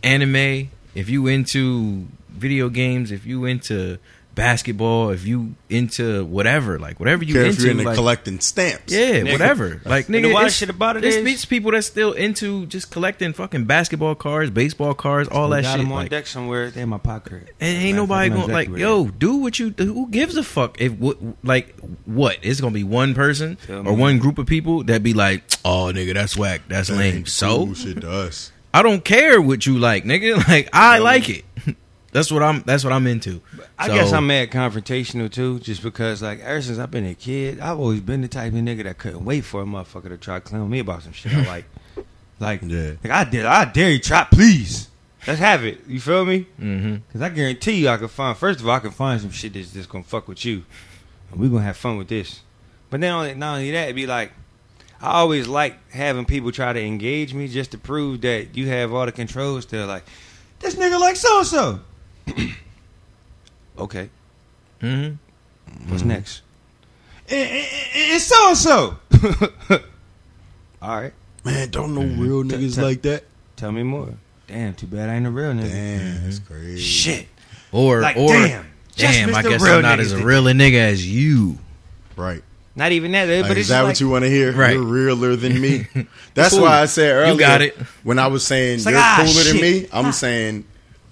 anime if you into video games if you into basketball if you into whatever like whatever you Care if into you're into like, collecting stamps. yeah, Nigga. whatever. Like nigga, the wild it's- shit about it it's, is- it's people that's still into just collecting fucking basketball cards, baseball cards, all that got shit. them on Like, deck somewhere. They in my pocket. and ain't Matter nobody fact, I going like, exactly where yo, do what you. Who gives a fuck if what like what? It's gonna be one person Feel or me? one group of people that be like, oh nigga, that's whack, that's lame. So shit to us. I don't care what you like, nigga. Like I like it. That's what I'm. That's what I'm into. I So- guess I'm mad confrontational too, just because like ever since I've been a kid, I've always been the type of nigga that couldn't wait for a motherfucker to try to clown me about some shit I like. Like, Yeah. like I did, I dare you try, please. Let's have it. You feel me? Mm-hmm. Because I guarantee you, I can find. First of all, I can find some shit that's just gonna fuck with you, and we gonna have fun with this. But then only, not only that, it'd be like I always like having people try to engage me just to prove that you have all the controls. To like this nigga like so so. okay, Mm-hmm. what's next? Eh, eh, It's so and so. All right, Man, don't know Mm-hmm. real niggas t- like that. tell me more. Damn, too bad I ain't a real nigga. Damn, that's crazy. Shit. Or Like, or damn. Damn, I guess I'm not as did real a nigga as you. Right. Not even that, Like, but is that just what like, you want to hear? Right. You're realer than me. That's Cool. why I said earlier. You got it. When I was saying like, you're ah, cooler than me, I'm saying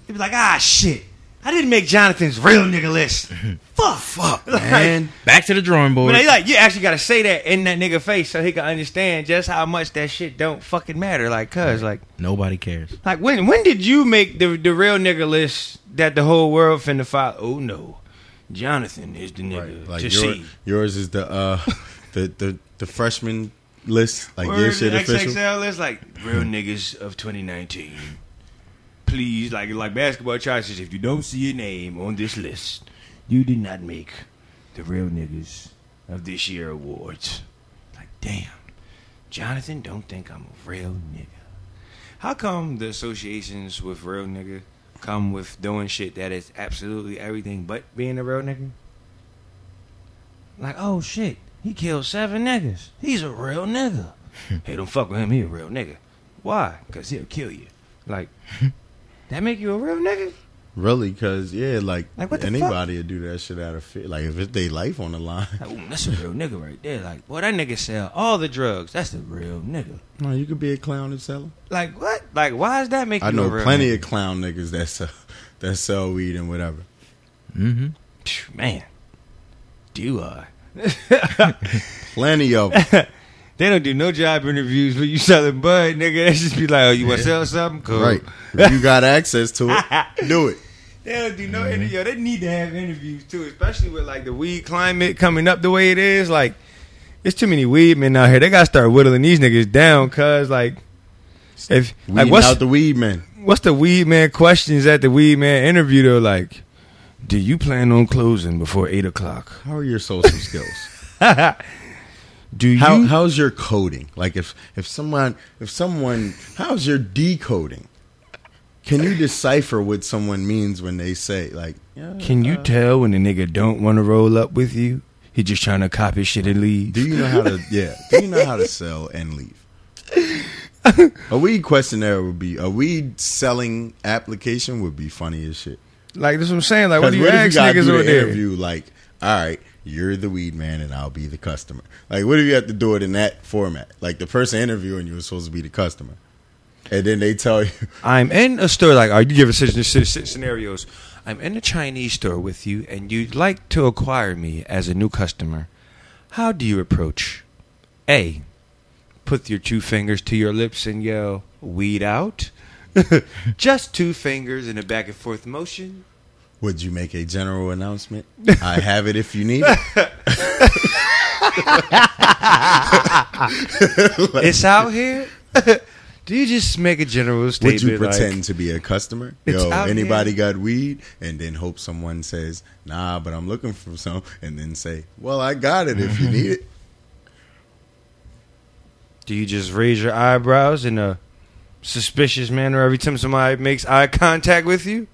He'd be like, ah, shit. I didn't make Jonathan's real nigga list. Fuck. Fuck. man. Back to the drawing board. But like, you actually got to say that in that nigga face so he can understand just how much that shit don't fucking matter. Like, cuz, like, Nobody cares. like when when did you make the the real nigga list that the whole world finna follow? Oh no, Jonathan is the nigga like to your, see. yours is the uh the the the freshman list, like Or your shit it official. XXL list like real niggas of 2019. Please, like like basketball choices. If you don't see your name on this list, you did not make the real niggas of this year awards. Like, damn, Jonathan don't think I'm a real nigga. How come the associations with real nigga come with doing shit that is absolutely everything but being a real nigga? Like, oh shit, he killed seven niggas. He's a real nigga. hey, don't fuck with him. He a real nigga. Why? Cause he'll kill you. Like, that make you a real nigga? Really, because yeah, like, Like, anybody would do that shit out of fear. Like if it's their life on the line. Like, that's a real nigga right there. Like, boy, that nigga sell all the drugs. That's the real nigga. No, you could be a clown and sell. Like, what? Like, why does that make I you know a real plenty nigga? of clown niggas that sell that sell weed and whatever. Mm-hmm. Man, do I? Plenty of 'em. They don't do no job interviews when you selling bud, nigga. They just be like, oh, you want to sell something? Cool. right. If you got access to it, do it. They don't do no mm-hmm. interview. They need to have interviews too, especially with like the weed climate coming up the way it is. Like, it's too many weed men out here. They gotta start whittling these niggas down, cause like, if like what's out the weed man. what's the weed man questions at the weed man interview though? Like, do you plan on closing before eight o'clock? How are your social skills? Do you? How how's your coding? Like if if someone if someone how's your decoding? Can you decipher what someone means when they say like yeah, can you uh, tell when the nigga don't want to roll up with you? He just trying to copy shit and leave. do you know how to yeah, do you know how to sell and leave? A weed questionnaire would be a weed selling application would be funny as shit. Like that's what I'm saying. Like, what do you what ask gotta niggas do over the there? interview like, all right, you're the weed man and I'll be the customer. Like, what if you have to do it in that format? Like the person interviewing you is supposed to be the customer, and then they tell you, I'm in a store. Like, are you giving scenarios? I'm in a Chinese store with you, and you'd like to acquire me as a new customer. How do you approach? A. Put your two fingers to your lips and yell, "Weed out." Just two fingers in a back and forth motion. "Would you make a general announcement? I have it if you need it." it's out here. do you just make a general statement? Would you like, pretend to be a customer? Yo, anybody got weed? And then hope someone says, "Nah, but I'm looking for some," and then say, "Well, I got it if you need it." Do you just raise your eyebrows in a suspicious manner every time somebody makes eye contact with you?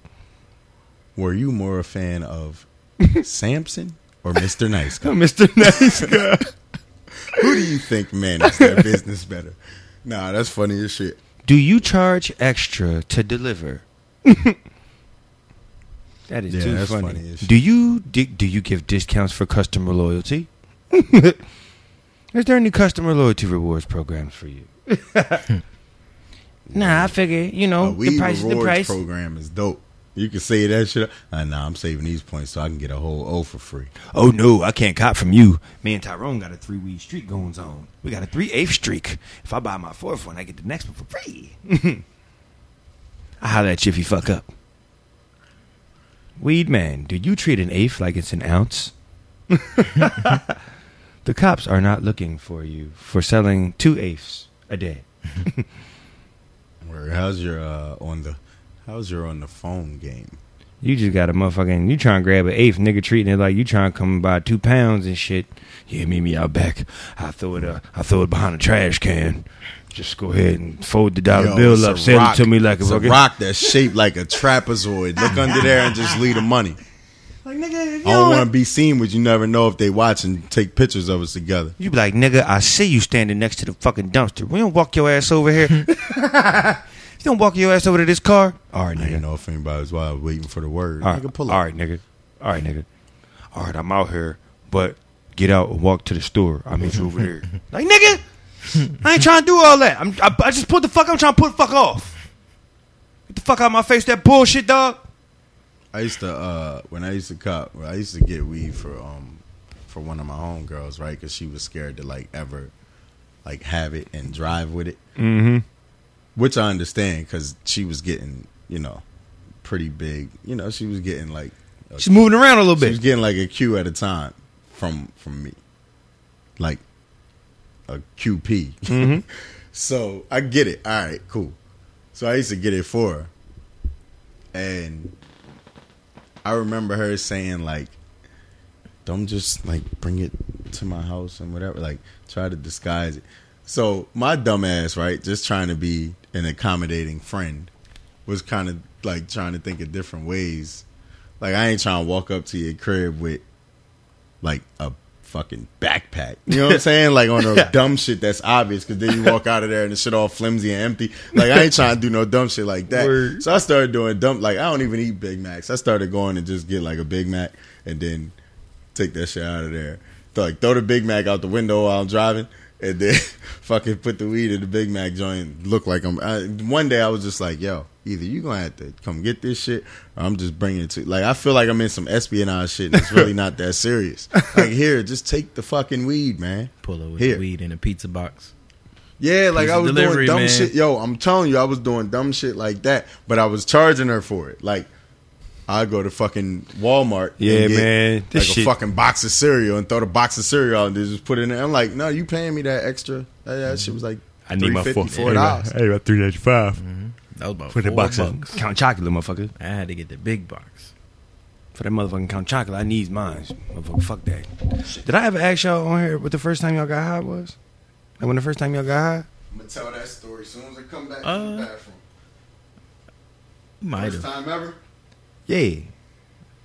Were you more a fan of Samson or Mr. Nice Guy? Mr. Nice Guy. Who do you think manages their business better? Nah, that's funny as shit. Do you charge extra to deliver? that is Yeah, too that's funny. funny as shit. do you do, do you give discounts for customer loyalty? is there any customer loyalty rewards programs for you? nah, I figure you know A weed the price is the price. program is dope. You can say that shit. Uh, nah, I'm saving these points so I can get a whole O for free. Oh no, I can't cop from you. Me and Tyrone got a three week streak going on. We got a three eighth streak. If I buy my fourth one, I get the next one for free. I holler at you if you fuck up. Weed man, do you treat an eighth like it's an ounce? the cops are not looking for you for selling two eighths a day. Where how's your uh, on the how's your on the phone game? You just got a motherfucking. You trying to grab an eighth, nigga treating it like you trying to come by two pounds and shit. Yeah, meet me out back. I throw it. Uh, I throw it behind a trash can. Just go ahead and fold the dollar Yo, bill up. Send rock. it to me like a it's a rock that's shaped like a trapezoid. Look under there and just leave the money. Like nigga, I don't want to be seen, but you never know if they watch and take pictures of us together. You be like, nigga, I see you standing next to the fucking dumpster. We don't walk your ass over here. you don't walk your ass over to this car. All right, I nigga. didn't know if anybody was waiting for the word. All right, Nigga, pull up. right, nigga. All right, nigga. All right, I'm out here, but get out and walk to the store. I'll meet you over there. Like nigga, I ain't trying to do all that. I'm, I, I just put the fuck. I'm trying to put the fuck off. Get the fuck out of my face. That bullshit, dog. I used to uh when I used to cop, I used to get weed for um for one of my homegirls, right? Because she was scared to like ever like have it and drive with it, Mm-hmm. Which I understand because she was getting you know pretty big. You know, she was getting like a, She's moving around a little bit. she was getting like a Q at a time from from me, like a QP. Mm-hmm. So I get it. All right, cool. So I used to get it for her. And I remember her saying like don't just like bring it to my house and whatever, like try to disguise it. So my dumb ass, right, just trying to be an accommodating friend, was kind of like trying to think of different ways. Like I ain't trying to walk up to your crib with like a fucking backpack. You know what I'm saying? Like on a dumb shit that's obvious because then you walk out of there and the shit all flimsy and empty. Like I ain't trying to do no dumb shit like that. Word. So I started doing dumb. Like I don't even eat Big Macs. I started going and just get like a Big Mac and then take that shit out of there. Like throw the Big Mac out the window while I'm driving. And then fucking put the weed in the Big Mac joint. Look like I'm. I, one day I was just like, "Yo, either you gonna have to come get this shit, or I'm just bringing it to." Like I feel like I'm in some espionage shit. and It's really not that serious. Like here, just take the fucking weed, man. Pull up with Here. the weed in a pizza box. Yeah, like Pizza I was delivery, doing dumb man. shit. Yo, I'm telling you, I was doing dumb shit like that, but I was charging her for it. Like I go to fucking Walmart, and Yeah, get, man. like This a shit- fucking box of cereal and throw the box of cereal out and just put it in there. I'm like, no, you paying me that extra? That, that shit was like I need my four. four dollars. Hey, about three ninety five. That was about For four the box of bucks. Count Chocula, motherfucker. I had to get the big box. For that motherfucking Count Chocula, I need mine. Motherfucker, fuck that. Did I ever ask y'all on here what the first time y'all got high was? Like when the first time y'all got high? I'm gonna tell that story as soon as I come back Uh, from the bathroom. Might First have, time ever. Yeah.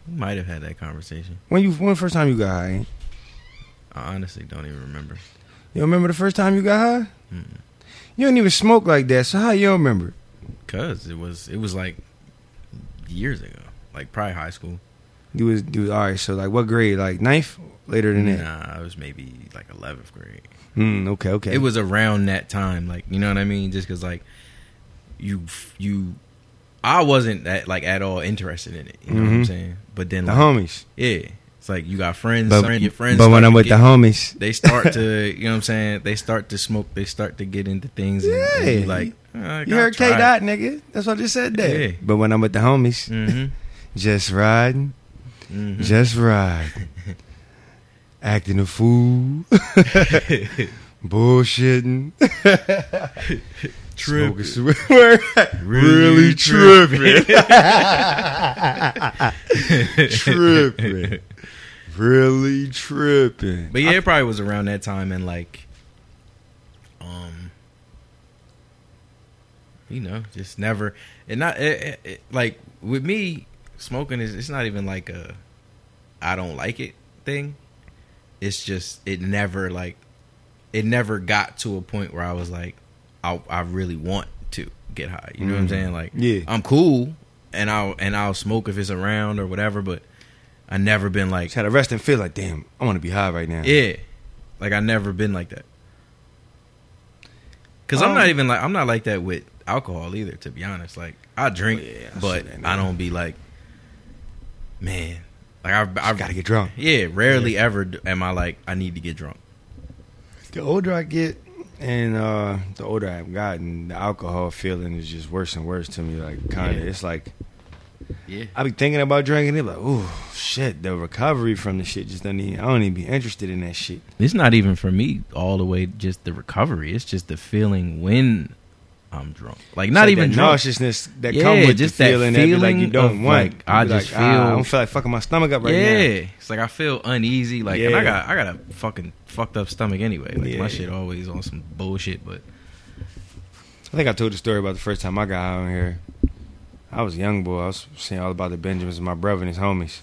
might have had that conversation. When you when the first time you got high? I honestly don't even remember. You remember the first time you got high? You don't even smoke like that, so how you don't remember? Cause it was it was like years ago, like probably high school. You was you was, all right. So like, what grade? Like ninth? Later than that? Nah, it was maybe like eleventh grade. Hmm. Okay. Okay. It was around that time, like you know what I mean. Just because like you you, I wasn't that like at all interested in it. You know what I'm Mhm. saying? But then the like, homies. yeah, it's like you got friends. But, your friends. but when I'm with get- the homies, they start to you know what I'm saying. They start to smoke. They start to get into things. And, Yeah. you like uh, you heard K Dot, nigga. That's what I just said there. Yeah. But when I'm with the homies, Mm-hmm. just riding, mm-hmm. just riding, acting a fool, bullshitting, Tripping. smoking some- really tripping, tripping, really tripping. But yeah, it probably was around that time, and like, um, you know, just never, and not it, it, it- like with me smoking is it's not even like a I don't like it thing. It's just it never like it never got to a point where I was like I I really want to get high. You know what I'm Mhm. saying? Like Yeah. I'm cool and I'll and I'll smoke if it's around or whatever, but I never been like Just had a rest and feel like, damn, I want to be high right now. yeah. Like I never been like that. Cause I'm Um, not even like I'm not like that with alcohol either. To be honest, like I drink, yeah, I but I don't be like, man. Like I've, I I've gotta get drunk. Yeah, rarely ever am I like I need to get drunk. The older I get, and uh, the older I've gotten, the alcohol feeling is just worse and worse to me. Like, kind of, Yeah. it's like Yeah, I be thinking about drinking it, like, ooh, shit. The recovery from the shit just doesn't even. I don't even be interested in that shit. it's not even for me all the way. Just the recovery. It's just the feeling when I'm drunk. Like not even that drunk. nauseousness that Yeah, come with just the that feeling that, like you don't want. like, I just like, ah, I feel- don't feel like fucking my stomach up right yeah, now. Yeah, it's like I feel uneasy. Like, and I got I got a fucking fucked up stomach anyway. Like Yeah. my shit always on some bullshit. But I think I told the story about the first time I got high on here. I was a young boy. I was saying all about the Benjamins and my brother and his homies.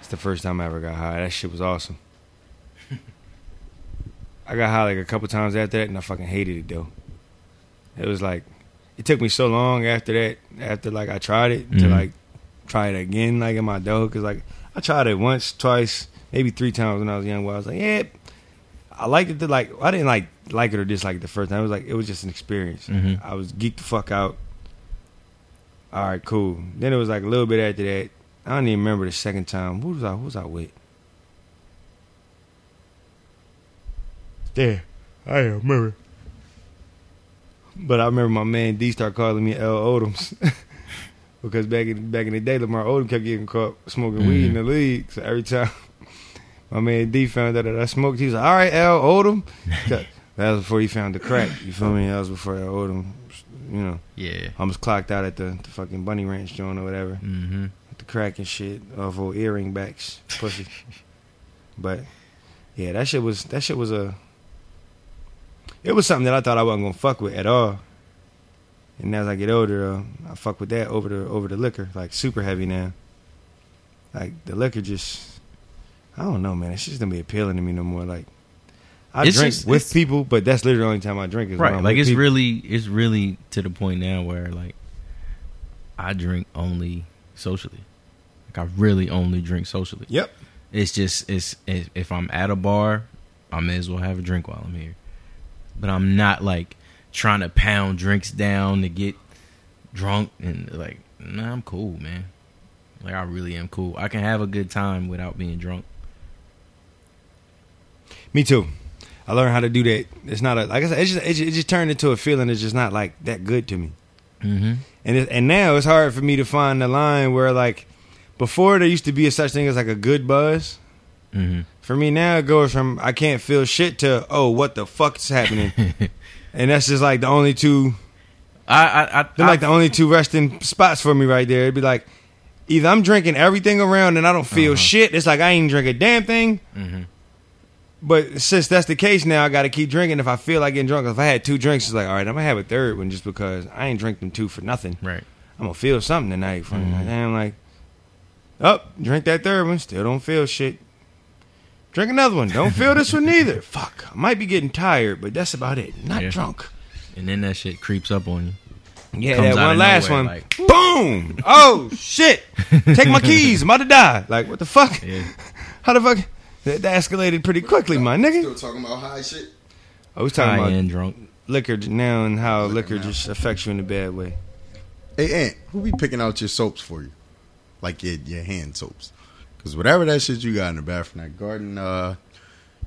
It's the first time I ever got high. That shit was awesome. I got high like a couple times after that, and I fucking hated it though. It was like it took me so long after that, after like I tried it to Mhm. like try it again, like in my dough, because like I tried it once, twice, maybe three times when I was young. Where I was like, yeah, I liked it. To like I didn't like like it or dislike it the first time. It was like it was just an experience. Mhm. I was geeked the fuck out. All right, cool. Then it was like a little bit after that. I don't even remember the second time. Who was I? Who was I with? There, I remember. But I remember my man D start calling me L Odoms because back in back in the day, Lamar Odom kept getting caught smoking weed in the league. So every time my man D found out that I smoked, he was like, "All right, L Odom." that was before he found the crack. You feel me? That was before L Odom. You know, Yeah. I was clocked out at the, the fucking Bunny Ranch joint or whatever Mm-hmm. with the crack and shit off old earring backs, pussy. but yeah, that shit was that shit was a. It was something that I thought I wasn't gonna fuck with at all. And as I get older, uh, I fuck with that over the over the liquor, like super heavy now. Like the liquor just, I don't know, man. It's just gonna be appealing to me no more. Like I It's drink just- with people, but that's literally the only time I drink is Right. Like it's people. really it's really to the point now where like I drink only socially. Like I really only drink socially. Yep. It's just it's, if if I'm at a bar, I may as well have a drink while I'm here. But I'm not like trying to pound drinks down to get drunk and like nah, I'm cool, man. Like I really am cool. I can have a good time without being drunk. Me too. I learned how to do that. It's not a like I said. It just it just, it just turned into a feeling. that's just not like that good to me. Mm-hmm. And it, and now it's hard for me to find the line where like before there used to be a such thing as like a good buzz. Mm-hmm. For me now it goes from I can't feel shit to oh what the fuck's happening, and that's just like the only two. I I, I, They're I like the only two resting spots for me right there. It'd be like either I'm drinking everything around and I don't feel shit. It's like I ain't drink a damn thing. Mhm. But since that's the case now, I got to keep drinking. If I feel like getting drunk, if I had two drinks, it's like all right, I'm gonna have a third one just because I ain't drink them two for nothing. right. I'm gonna feel something tonight. From and I'm like, up, drink that third one, still don't feel shit. Drink another one, don't feel this one either. Fuck, I might be getting tired, but that's about it. Not Yeah. drunk. And then that shit creeps up on you. Yeah, Comes that out one of last nowhere, one. like- boom! Oh shit! Take my keys. I'm about to die. Like what the fuck? Yeah. How the fuck? That, that escalated pretty quickly, my nigga. Still talking about high shit. I was talking High about end drunk. liquor now and how Liquor liquor now. just affects you in a bad way. Hey, Aunt, who be picking out your soaps for you? Like your your hand soaps? Because whatever that shit you got in the bathroom, that garden, uh,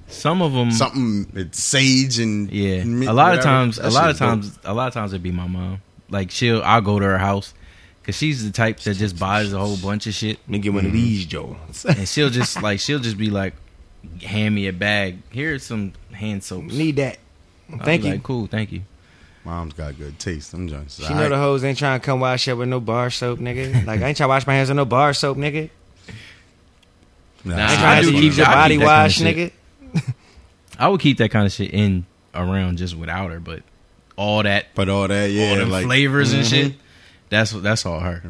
Some of them, something, it's sage and yeah. mint, A lot of times, that a lot of shit's dope. times, a lot of times it'd be my mom. Like she'll, I'll go to her house because she's the type that just buys a whole bunch of shit, Let me get one of these, Joe. and she'll just like she'll just be like, hand me a bag. Here's some hand soaps. Need that. I'll Thank be you. Like, cool, thank you. Mom's got good taste. Them joints. She know the hoes ain't trying to come wash up with no bar soap, nigga. Like I ain't trying to wash my hands with no bar soap, nigga. Nah, Nah, I I do keep keep your body keep kinda wash, nigga. I would keep that kind of shit in around just without her, but all that, But all that, yeah, all them like flavors and Mhm. shit. That's that's all her.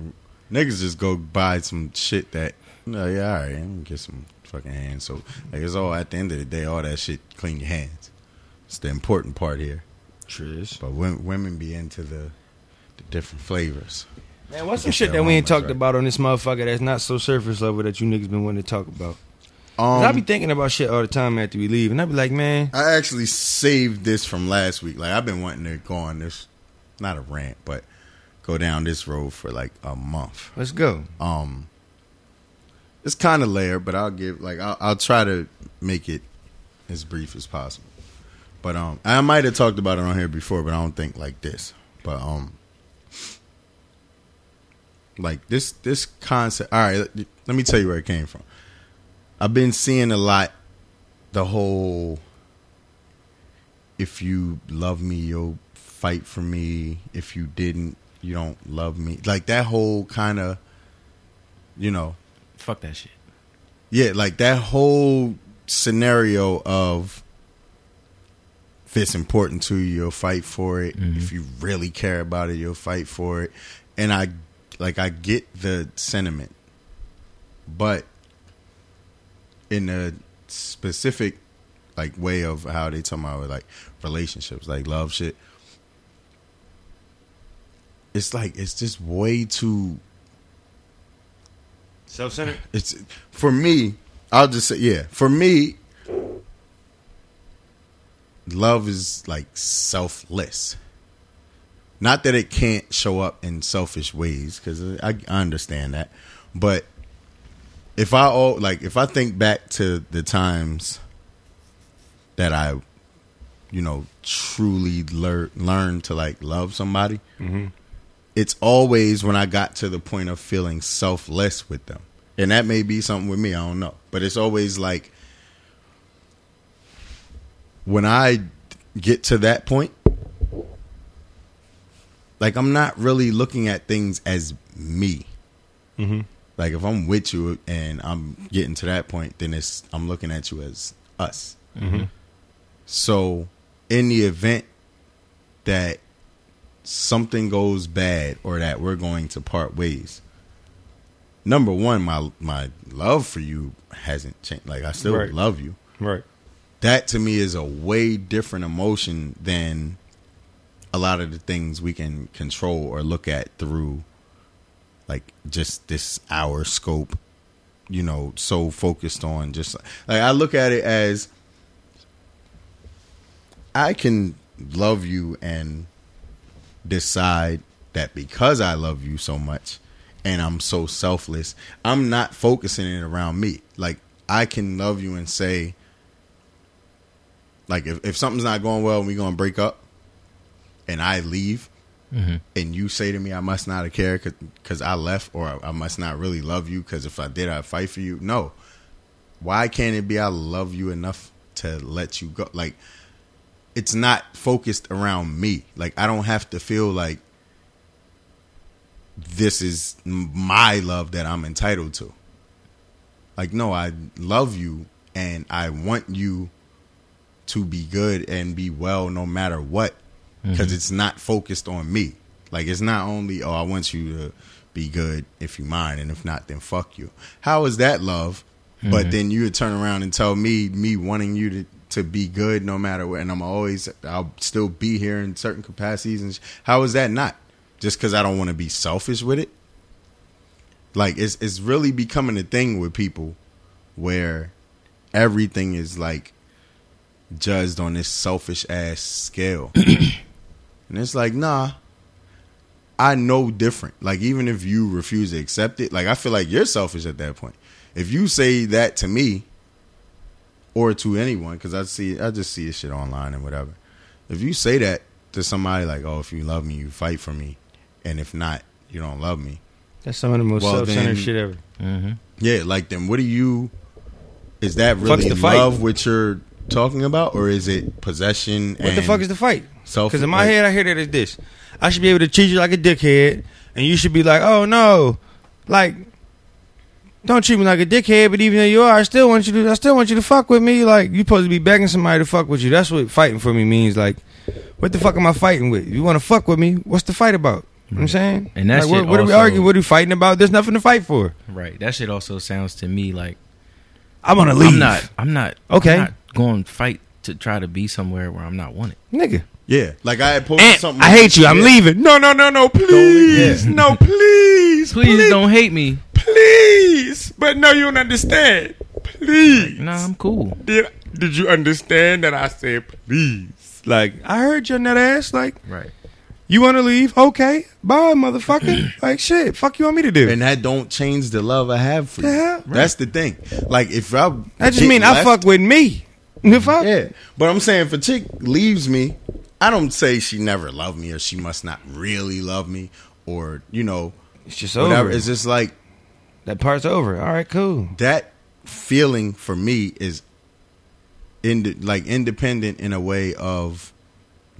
Niggas just go buy some shit that, no, yeah, all right, I'm gonna get some fucking hand soap. Like it's all at the end of the day, all that shit clean your hands. It's the important part here. Trish. But women, women be into the the different flavors. Man, what's some shit that we ain't talked about on this motherfucker that's not so surface level that you niggas been wanting to talk about? 'Cause I be Um, thinking about shit all the time after we leave, and I be like, man, I actually saved this from last week. Like I've been wanting to go on this, not a rant, but go down this road for like a month. let's go. Um, it's kind of layered, but I'll give like I'll, I'll try to make it as brief as possible. But um, I might have talked about it on here before, but I don't think like this. But um, like this this concept. All right, let, me tell you where it came from. I've been seeing a lot. The whole, if you love me, you'll fight for me. If you didn't, you don't love me. Like that whole kind of, you know, Fuck that shit. yeah, like that whole scenario of if it's important to you, you'll fight for it. If mm-hmm. you really care about it, you'll fight for it. And I like I get the sentiment. But in a specific like way of how they talk about like relationships, like love shit. It's like it's just way too Self centered. it's for me I'll just say, yeah. For me, love is like selfless. Not that it can't show up in selfish ways, because I, I understand that. But if I all like, if I think back to the times that I, you know, truly lear- learned to like love somebody, mm-hmm. it's always when I got to the point of feeling selfless with them. And that may be something with me, I don't know. But it's always like when I get to that point, like I'm not really looking at things as me. Mm-hmm. Like if I'm with you and I'm getting to that point, then it's I'm looking at you as us. Mm-hmm. So in the event that something goes bad or that we're going to part ways, number one, my my love for you hasn't changed. Like I still Right. love you. Right. That to me is a way different emotion than a lot of the things we can control or look at through like just this hour scope you know so focused on just like i look at it as i can love you and decide that because i love you so much and i'm so selfless i'm not focusing it around me. Like i can love you and say like if, if something's not going well and we're gonna break up and i leave mm-hmm. and you say to me, I must not cared because I left, or I, I must not really love you because if I did, I'd fight for you. No. Why can't it be I love you enough to let you go? Like, it's not focused around me. Like, I don't have to feel like this is my love that I'm entitled to. Like, no, I love you and I want you to be good and be well no matter what because mm-hmm. it's not focused on me. Like it's not only oh I want you to be good if you mind and if not then fuck you. How is that love? But mm-hmm. then you would turn around and tell me me wanting you to to be good no matter what and I'm always I'll still be here in certain capacities and sh- how is that not? Just cuz I don't want to be selfish with it? Like it's it's really becoming a thing with people where everything is like judged on this selfish ass scale. and it's like, nah, I know different. Like, even if you refuse to accept it, like, I feel like you're selfish at that point. If you say that to me or to anyone, because I see, I just see this shit online and whatever. If you say that to somebody, like, oh, if you love me, you fight for me. And if not, you don't love me. That's some of the most Well, self-centered then- shit ever. Mm-hmm. Yeah, like then what do you is that really the fight? love what you're talking about or is it possession What the fuck is the fight? Self Because in my like- head, I hear that as this: I should be able to treat you like a dickhead, and you should be like, "Oh no, like, don't treat me like a dickhead." But even though you are, I still want you to. I still want you to fuck with me. Like, you supposed to be begging somebody to fuck with you. That's what fighting for me means. Like, what the fuck am I fighting with? You want to fuck with me? What's the fight about? You know what I'm saying, And that like, what, what are we arguing? What are we fighting about? There's nothing to fight for. Right. That shit also sounds to me like I'm gonna leave. I'm not. I'm not. Okay. I'm not going to fight to try to be somewhere where I'm not wanted. nigga. Yeah, like I had posted Aunt, something. I hate you. I'm leaving. No, no, no, no. Please, yeah. no, please, Please don't hate me. please. But no, you don't understand. Please. Nah, I'm cool. Did Did you understand that I said please? Like I heard your nut ass. Like Right. you want to leave? Okay, bye, motherfucker. like shit. Fuck you want me to do? And that don't change the love I have for you. The hell? That's the thing. Like if I that just get mean I fuck with me. If I Yeah, but I'm saying if a chick leaves me, I don't say she never loved me or she must not really love me or you know it's just whatever. over. It's just like that part's over. All right, cool. that feeling for me is ind- like independent in a way of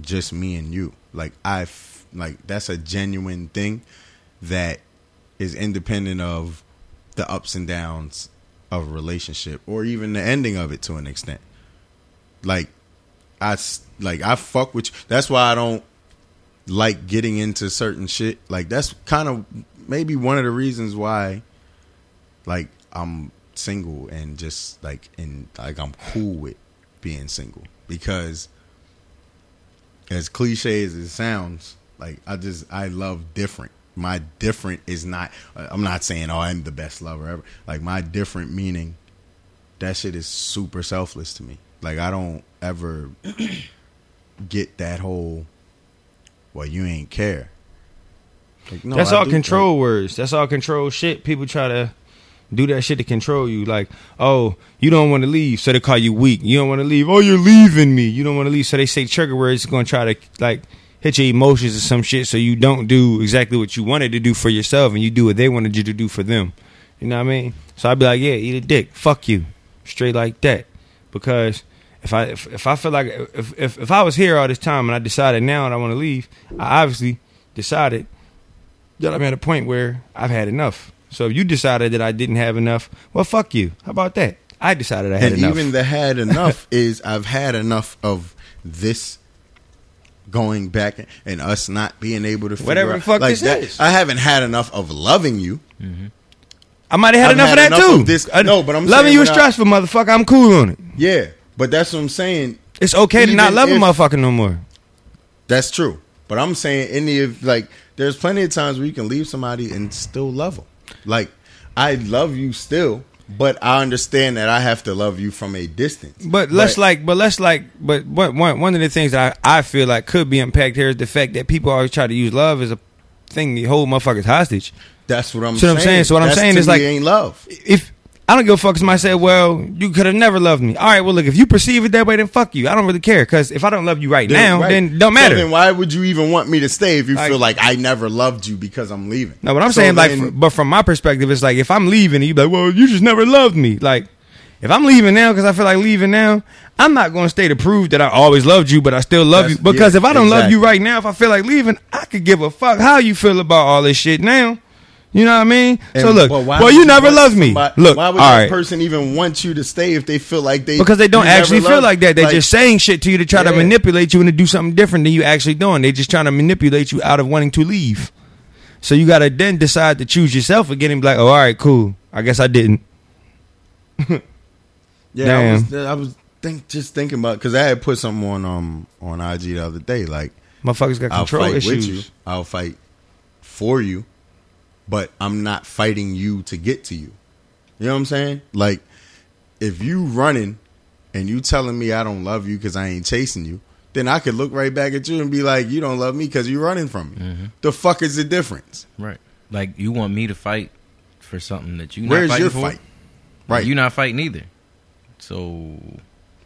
just me and you. Like I f- like that's a genuine thing that is independent of the ups and downs of a relationship or even the ending of it to an extent. Like I like I fuck with you. That's why I don't like getting into certain shit. Like that's kind of maybe one of the reasons why like I'm single and just like in like I'm cool with being single because as cliche as it sounds, like I just I love different. My different is not. I'm not saying oh I'm the best lover ever. Like my different meaning that shit is super selfless to me. Like I don't ever get that whole well, you ain't care. Like, no, That's I all do control words. That's all control shit. People try to do that shit to control you. Like, oh, you don't want to leave, so they call you weak. You don't want to leave. Oh, you're leaving me. You don't want to leave, so they say trigger words going to try to like hit your emotions or some shit, so you don't do exactly what you wanted to do for yourself, and you do what they wanted you to do for them. You know what I mean? So I'd be like, yeah, eat a dick, fuck you, straight like that, because. If I if, if I feel like if, if if I was here all this time and I decided now and I want to leave, I obviously decided that I'm at a point where I've had enough. So if you decided that I didn't have enough, well, fuck you. How about that? I decided I had and enough. even the had enough is I've had enough of this going back and us not being able to figure Whatever the out- fuck like this that. is. I haven't had enough of loving you. Mm-hmm. I might have had I've enough had of that enough too. of this- I- no, but I'm loving you is stressful, motherfucker. I'm cool on it. Yeah, but that's what I'm saying. It's okay to not Even love a motherfucker no more. That's true. But I'm saying any of like there's plenty of times where you can leave somebody and still love them. Like I love you still, but I understand that I have to love you from a distance. But let's like, but let's like, but what one one of the things that I, I feel like could be impacted here is the fact that people always try to use love as a thing to hold motherfuckers hostage. That's what I'm See what I'm saying. saying? So what I'm saying is like- ain't love. if I don't give a fuck somebody said, well, you could have never loved me. All right, well, look, if you perceive it that way, then fuck you. I don't really care because if I don't love you right now, right. then don't So matter. then why would you even want me to stay if you Like- feel like I never loved you because I'm leaving? no, but I'm So saying like, then- fr- but from my perspective, it's like if I'm leaving you be like, well, you just never loved me. Like, if I'm leaving now because I feel like leaving now, I'm not going to stay to prove that I always loved you, but I still love That's- you. Because yeah, if I don't love you right now, if I feel like leaving, I could give a fuck how you feel about all this shit now. You know what I mean? so look, well, you never loved me. somebody- Look, why would all that right. person even want you to stay if they feel like they because they don't actually feel like that. They're just saying shit to you to try to manipulate you and to do something different than you actually doing. They're just trying to manipulate you out of wanting to leave. So you got to then decide to choose yourself again and be like, oh, all right, cool. I guess I didn't. Yeah, I was, I was think, just thinking about because I had put something on um on IG the other day. Like Motherfuckers got I'll control fight issues. with you, I'll fight for you, but I'm not fighting you to get to you. You know what I'm saying? Like if you running and you telling me I don't love you because I ain't chasing you, then I could look right back at you and be like, you don't love me because you're running from me. Mm-hmm. The fuck is the difference? Right. Like you want me to fight for something that you not Where's fighting your for? fight? Right. You're not fighting either. So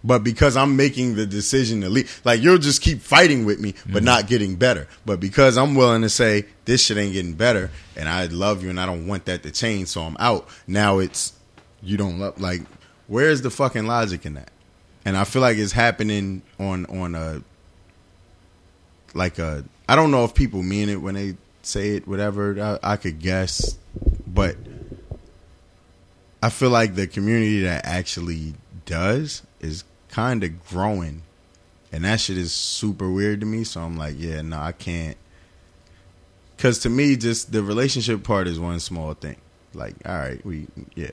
But because I'm making the decision to leave, like you'll just keep fighting with me, Mm-hmm. but not getting better. But because I'm willing to say this shit ain't getting better, and I love you, and I don't want that to change, so I'm out. Now it's you don't love. Like, where's the fucking logic in that? And I feel like it's happening on on a like a. I don't know if people mean it when they say it, whatever. I, I could guess, but I feel like the community that actually does is kind of growing, and that shit is super weird to me. So I'm like, yeah, no, I can't. Because to me, just the relationship part is one small thing. Like, all right, we yeah,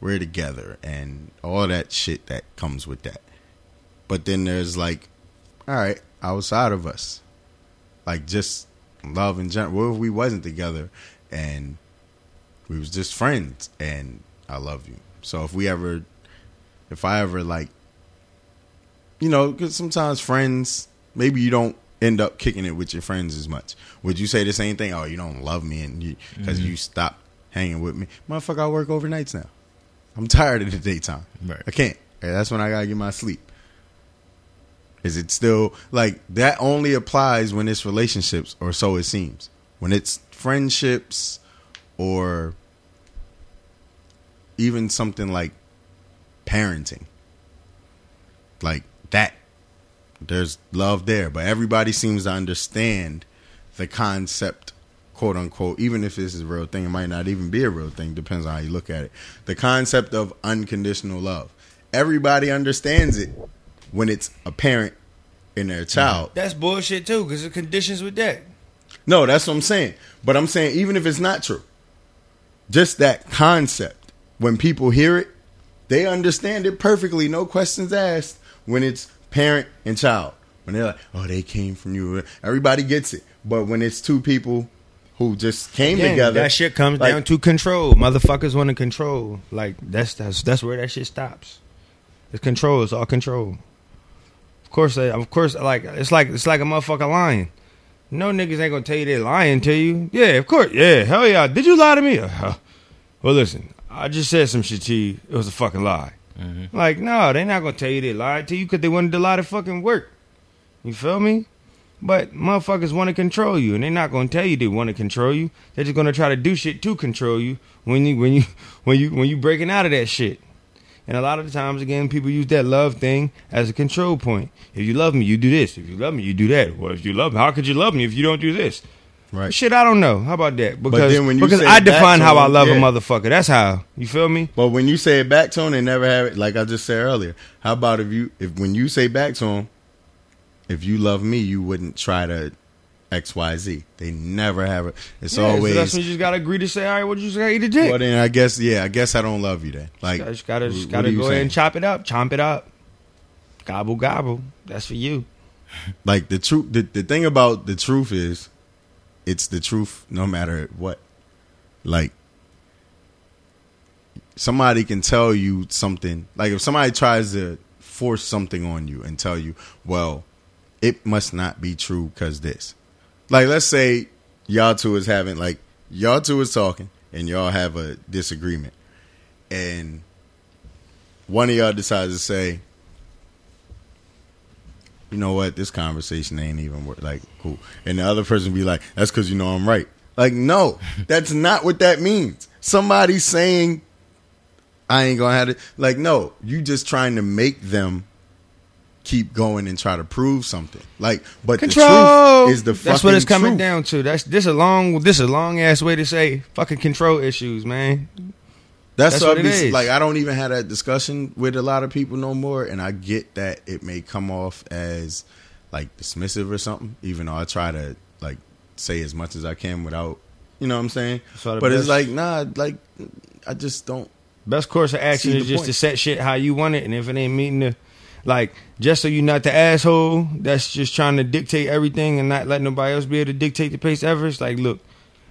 we're together, and all that shit that comes with that. But then there's like, all right, outside of us, like just love in general. What if we wasn't together and we was just friends and I love you. So if we ever, if I ever like, you know, because sometimes friends, maybe you don't end up kicking it with your friends as much. Would you say the same thing? Oh, you don't love me and you because you mm-hmm. stopped hanging with me, motherfucker. I work overnights now. I'm tired of the daytime. Right. I can't. That's when I gotta get my sleep. Is it still like that? Only applies when it's relationships, or so it seems. When it's friendships, or even something like parenting, like that. There's love there, but everybody seems to understand the concept, quote unquote. Even if this is a real thing, it might not even be a real thing. Depends on how you look at it. The concept of unconditional love. Everybody understands it when it's a parent and their child. That's bullshit too, because the conditions with that. No, that's what I'm saying. But I'm saying even if it's not true, just that concept, when people hear it, they understand it perfectly, no questions asked. When it's parent and child, when they're like, "Oh, they came from you," everybody gets it. But when it's two people who just came Again, together. That shit comes Like- down to control. Motherfuckers want to control. Like that's that's that's where that shit stops. It's control. It's all control. Of course, of course, like it's like it's like a motherfucker lying. No niggas ain't gonna tell you they lying to you. Yeah, of course. Yeah, hell yeah. Did you lie to me? Well, listen, I just said some shit to you. It was a fucking lie. Mm-hmm. Like, no, they not gonna tell you they lied to you because they wanted to lie to fucking work. You feel me? But motherfuckers want to control you, and they're not gonna tell you they want to control you. They're just gonna try to do shit to control you when you when you when you when you breaking out of that shit. And a lot of the times, again, people use that love thing as a control point. If you love me, you do this. If you love me, you do that. Well, if you love me, how could you love me if you don't do this? Right. Shit, I don't know. How about that? Because then when you because say I it back define to how I love a yeah. motherfucker. That's how. You feel me? But when you say it back to him, they never have it. Like I just said earlier, how about if you if when you say back to him, if you love me, you wouldn't try to X Y Z. They never have it. It's Yeah, so always. that's when you just gotta agree to say, all right, what you gotta eat a dick. well, then I guess yeah, I guess I don't love you then. Like just gotta just what gotta are you go ahead saying? and chop it up, chomp it up, gobble gobble. That's for you. like the truth. The, the thing about the truth is, it's the truth no matter what. Like somebody can tell you something. Like if somebody tries to force something on you and tell you, well, it must not be true because this. Like let's say y'all two is having like y'all two is talking and y'all have a disagreement, and one of y'all decides to say, you know what, this conversation ain't even worth like cool. And the other person be like, that's because you know I'm right. Like, no, that's not what that means. Somebody saying I ain't gonna have it. Like, no, you just trying to make them keep going and try to prove something. Like, but Control the truth is the That's what it's coming truth. down to. That's this a long this a long ass way to say fucking control issues, man. That's, That's what what it is. Like I don't even have that discussion with a lot of people no more, and I get that it may come off as like dismissive or something. Even though I try to like say as much as I can without, you know what I'm saying. So But it's like nah, like I just don't. Best course of action is just point. to set shit how you want it, and if it ain't meeting the, like, just so you're not the asshole that's just trying to dictate everything and not let nobody else be able to dictate the pace ever. It's like, look,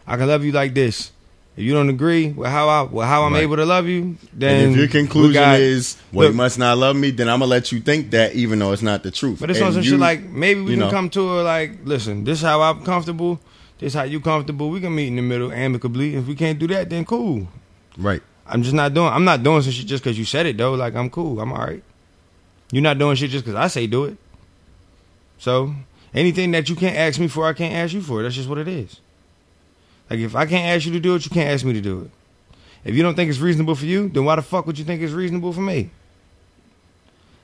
I can love you like this. If you don't agree with how I with how I'm Right. able to love you, then and if your conclusion got- is well, look, you must not love me, then I'm gonna let you think that, even though it's not the truth. But it's And on some you- shit like maybe we can know. come to a like, listen, this is how I'm comfortable. This is how you comfortable. We can meet in the middle amicably. If we can't do that, then cool. right. I'm just not doing. I'm not doing some shit just because you said it though. Like I'm cool. I'm all right. You're not doing shit just because I say do it. So anything that you can't ask me for, I can't ask you for. That's just what it is. Like if I can't ask you to do it, you can't ask me to do it. If you don't think it's reasonable for you, then why the fuck would you think it's reasonable for me?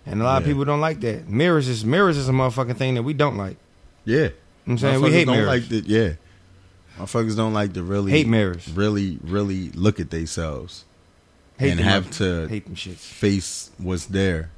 And a lot of people don't like that. Mirrors is mirrors is a motherfucking thing that we don't like. Yeah. You know I'm saying we hate don't mirrors. like the yeah. Motherfuckers don't like to really Hate mirrors. Really, really look at themselves hate and them have to hate them shits. face what's there.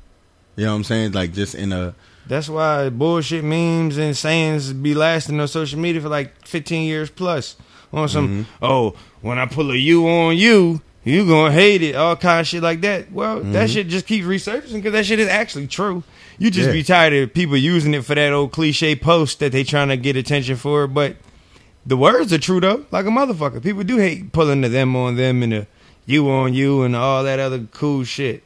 You know what I'm saying? Like just in a That's why bullshit memes and sayings be lasting on social media for like 15 years plus. On some, Mm-hmm. oh, when I pull a you on you, you gonna hate it, all kind of shit like that. Well, that shit just keeps resurfacing because that shit is actually true. You just Mm-hmm. Yeah. be tired of people using it for that old cliche post that they trying to get attention for. But the words are true though, like a motherfucker. People do hate pulling the them on them and the you on you and all that other cool shit.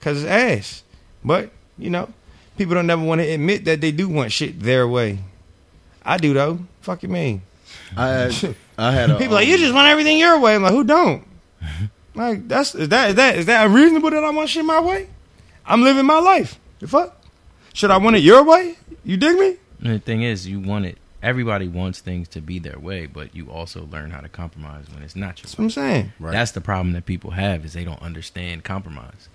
Cause it's ass. But, you know, people don't never want to admit that they do want shit their way. I do though. Fuck you mean? I had, I had a People like um, you just want everything your way. I'm like, who don't? like that's is that is that is that unreasonable that I want shit my way? I'm living my life. The fuck? Should I want it your way? You dig me? And the thing is, you want it. Everybody wants things to be their way, but you also learn how to compromise when it's not your That's way. what I'm saying. Right. That's the problem that people have is they don't understand compromise.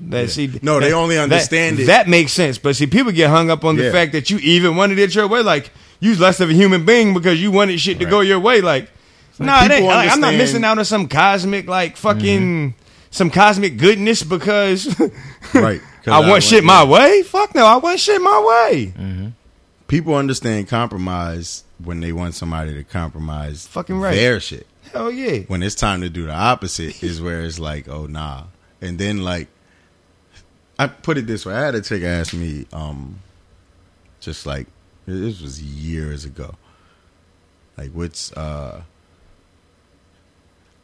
That see, No, they that- only that- understand it- That makes sense, but see, people get hung up on the Yeah. fact that you even wanted it your way. Like you less of a human being because you wanted shit to go your way. Like, nah, it ain't, like, I'm not missing out on some cosmic like fucking some cosmic goodness because right. I want want- shit my way. Fuck no, I want shit my way. people understand compromise when they want somebody to compromise Fucking right. their shit. Hell yeah. When it's time to do the opposite is where it's like, oh nah. And then like I put it this way, I had a chick ask me, um, just like this was years ago. Like, what's uh?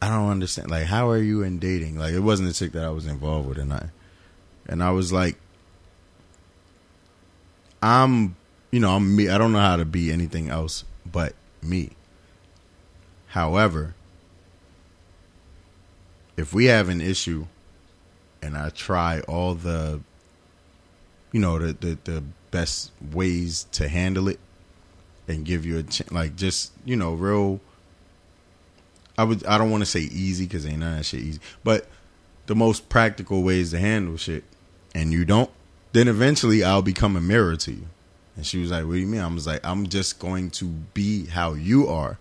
I don't understand. Like, how are you in dating? Like, it wasn't a chick that I was involved with, and I, and I was like, I'm, you know, I'm me. I don't know how to be anything else but me. However, if we have an issue, and I try all the, you know, the the, the best ways to handle it, and give you a ch- like just you know real. I would. I don't want to say easy because ain't none that shit easy, but the most practical ways to handle shit, and you don't, then eventually I'll become a mirror to you. And she was like, "What do you mean?" I was like, "I'm just going to be how you are."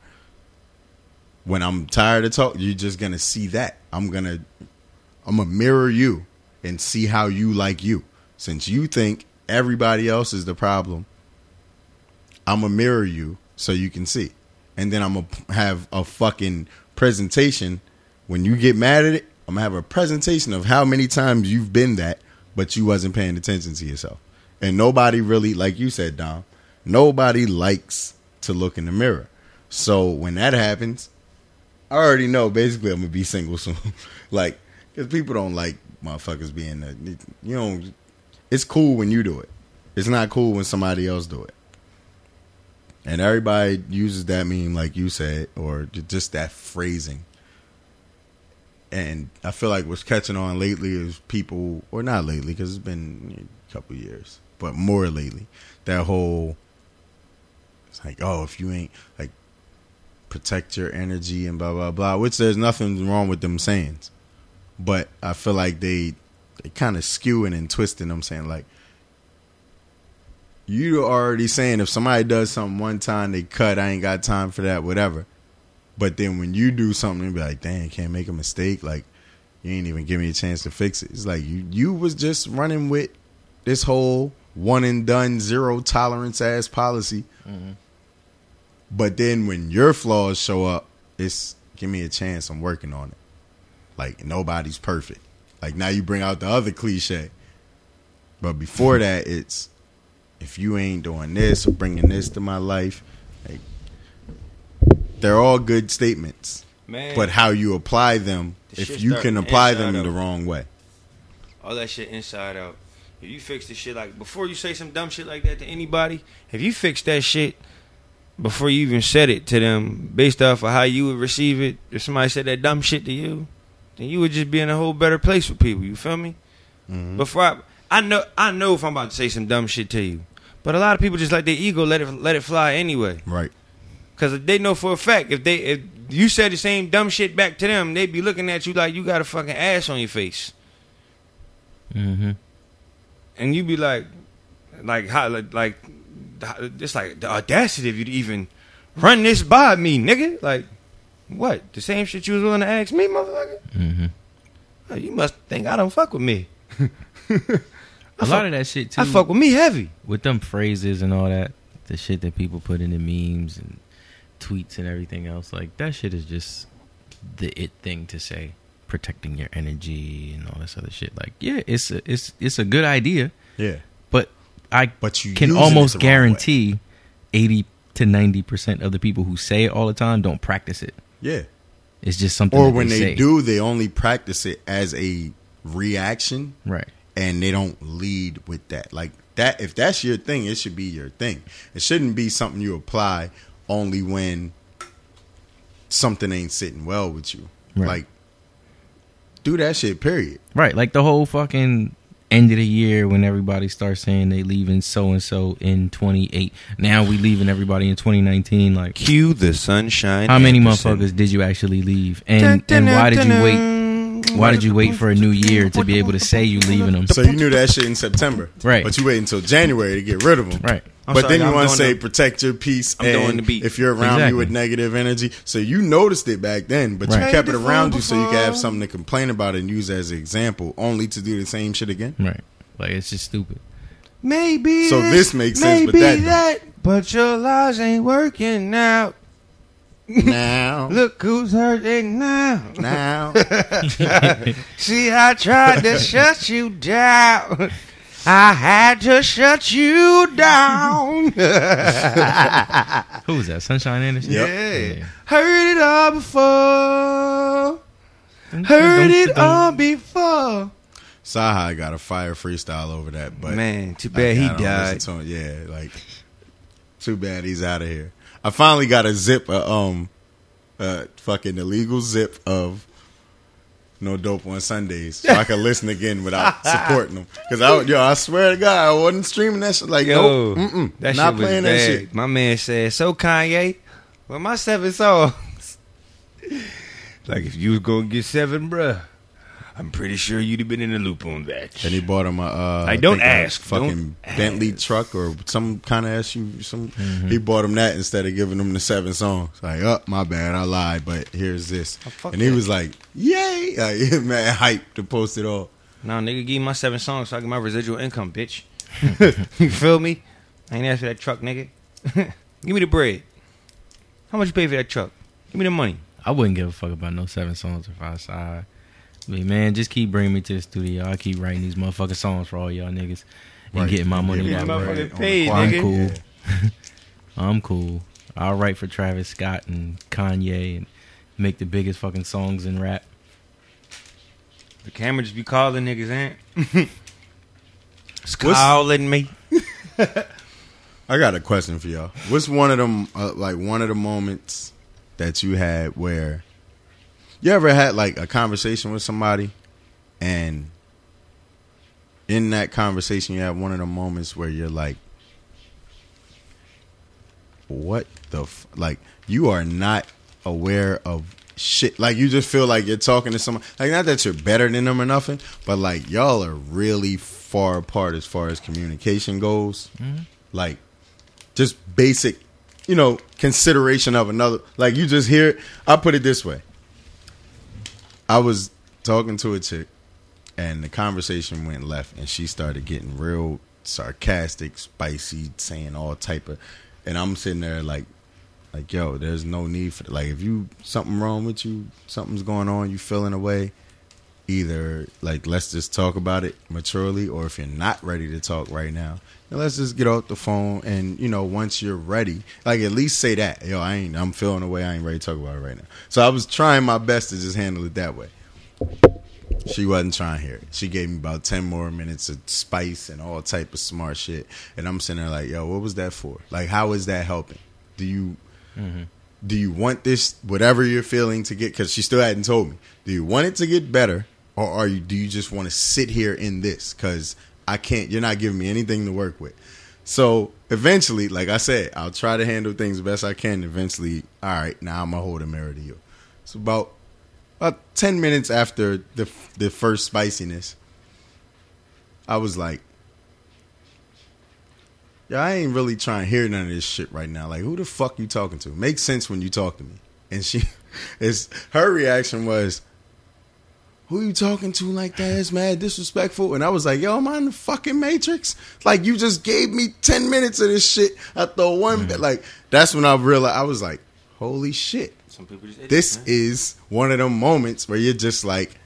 When I'm tired of talk, you're just gonna see that. I'm gonna, I'm gonna mirror you and see how you like you. Since you think everybody else is the problem, I'm gonna mirror you so you can see, and then I'm gonna have a fucking presentation. When you get mad at it, I'm gonna have a presentation of how many times you've been that, but you wasn't paying attention to yourself. And nobody really, like you said, Dom, nobody likes to look in the mirror. So when that happens, I already know basically I'm gonna be single soon. like, because people don't like motherfuckers being, the, you know, it's cool when you do it. It's not cool when somebody else do it. And everybody uses that meme, like you said, or just that phrasing. And I feel like what's catching on lately is people, or not lately, because it's been a couple years, but more lately, that whole, it's like, oh, if you ain't, like, protect your energy and blah, blah, blah, which there's nothing wrong with them sayings. But I feel like they, they kind of skewing and twisting I'm saying, like, you already saying if somebody does something one time, they cut. I ain't got time for that, whatever. But then when you do something, be like, "Damn, can't make a mistake." Like you ain't even give me a chance to fix it. It's like you you was just running with this whole one and done, zero tolerance ass policy. Mm-hmm. But then when your flaws show up, it's give me a chance. I'm working on it. Like nobody's perfect. Like now you bring out the other cliche. But before that, it's if you ain't doing this or bringing this to my life, like they're all good statements. Man, But how you apply them, The if you can apply them out. the wrong way. all that shit inside out. If you fix the shit like before you say some dumb shit like that to anybody, if you fix that shit before you even said it to them, based off of how you would receive it, if somebody said that dumb shit to you, then you would just be in a whole better place with people. You feel me? Mm-hmm. Before I, I know, I know if I'm about to say some dumb shit to you, but a lot of people just like their ego let it let it fly anyway. Right. Cause they know for a fact if they if you said the same dumb shit back to them, they'd be looking at you like you got a fucking ass on your face. Mm-hmm. and you'd be like, like how, like, like, just like the audacity of you to even run this by me, nigga. Like, what? The same shit you was willing to ask me, motherfucker? Mm-hmm. Oh, you must think I don't fuck with me. A lot of that shit too. I fuck with me heavy. with them phrases and all that, the shit that people put in the memes and tweets and everything else, like that shit is just the it thing to say. Protecting your energy and all this other shit. Like, yeah, it's a, it's it's a good idea, Yeah. but I But you can almost the way. guarantee eighty to ninety percent of the people who say it all the time don't practice it. Yeah. It's just something. Or when they, say. do, they only practice it as a reaction right? and they don't lead with that. Like that if that's your thing, it should be your thing. It shouldn't be something you apply only when something ain't sitting well with you. Right. Like do that shit, period. Right, like the whole fucking end of the year when everybody starts saying they leaving so and so in 28. Now we leaving everybody in 2019. Like, Cue the sunshine. how many motherfuckers did you actually leave? And and why did you wait? Why did you wait for a new year to be able to say you leaving them? So you knew that shit in September. Right. But you wait until January to get rid of them. Right. I'm but sorry, then you want to say protect your peace I'm and doing the beat. if you're around Exactly. me with negative energy. So you noticed it back then, but you kept it around you so you could have something to complain about and use as an example, only to do the same shit again. Right, like it's just stupid. Maybe. So this makes sense, but maybe that. But your lies ain't working out. Now, Look who's hurting now. now, See, I tried to shut you down. I had to shut you down. Who was that? Sunshine Anderson. Yeah. Heard it all before. Heard it all before. Saha got a fire freestyle over that, but Man, too I- bad he died. to. Yeah, like too bad he's out of here. I finally got a zip, a, um, uh, fucking illegal zip of no dope on Sundays, so I can listen again without supporting them. Because I, yo, I swear to God, I wasn't streaming that shit. Like, Yo, nope, mm-mm, that not shit was playing bad. that shit. My man said, "So Kanye, well, my seven songs. like, if you was gonna get seven, bruh, I'm pretty sure you'd have been in the loop on that." And he bought him a uh, Like, don't think a ask, fucking don't Bentley ask. truck or some kind of SUV. Some Mm-hmm. he bought him that instead of giving him the seven songs. Like, oh my bad, I lied, but here's this. Oh, and he that. was like, "Yay!" Like, man, hype to post it all. No, nigga, give me my seven songs so I get my residual income, bitch. you feel me? I ain't asked for that truck, nigga. give me the bread. How much you pay for that truck? Give me the money. I wouldn't give a fuck about no seven songs if I was side. But man, just keep bringing me to the studio. I keep writing these motherfucking songs for all y'all niggas and Right. getting my money Yeah, that motherfucking way. paid, choir. I'm nigga. cool. I'm cool. I'll write for Travis Scott and Kanye and make the biggest fucking songs in rap. The camera just be calling niggas, ain't? it's calling me. I got a question for y'all. What's one of them, uh, like one of the moments that you had where you ever had like a conversation with somebody, and in that conversation you have one of the moments where you're like, "What the f-? like?" You are not aware of shit. Like you just feel like you're talking to someone. Like not that you're better than them or nothing, but like y'all are really far apart as far as communication goes. Mm-hmm. Like just basic, you know, consideration of another. Like you just hear. I put it this way. I was talking to a chick, and the conversation went left, and she started getting real sarcastic, spicy, saying all type of, and I'm sitting there like, like yo, there's no need for like if you something wrong with you, something's going on, you feeling away. Either like let's just talk about it maturely, or if you're not ready to talk right now, then let's just get off the phone and you know once you're ready, like at least say that yo I ain't I'm feeling away, I ain't ready to talk about it right now. So I was trying my best to just handle it that way. She wasn't trying to hear it. She gave me about ten more minutes of spice and all type of smart shit, and I'm sitting there like, yo, what was that for? Like, how is that helping? Do you mm-hmm. do you want this whatever you're feeling to get? Because she still hadn't told me. Do you want it to get better, or are you? Do you just want to sit here in this? Because I can't. You're not giving me anything to work with. So eventually, like I said, I'll try to handle things the best I can. Eventually, all right, now I'm gonna hold a mirror to you. It's about about ten minutes after the the first spiciness. I was like, "Yeah, I ain't really trying to hear none of this shit right now. Like, who the fuck you talking to? Makes sense when you talk to me." And she, is her reaction was, "Who you talking to like that? It's mad disrespectful." And I was like, "Yo, am I in the fucking Matrix? Like, you just gave me ten minutes of this shit. I throw one mm. bit. Like, that's when I realized I was like, holy shit." Some people just this is one of them moments where you're just like,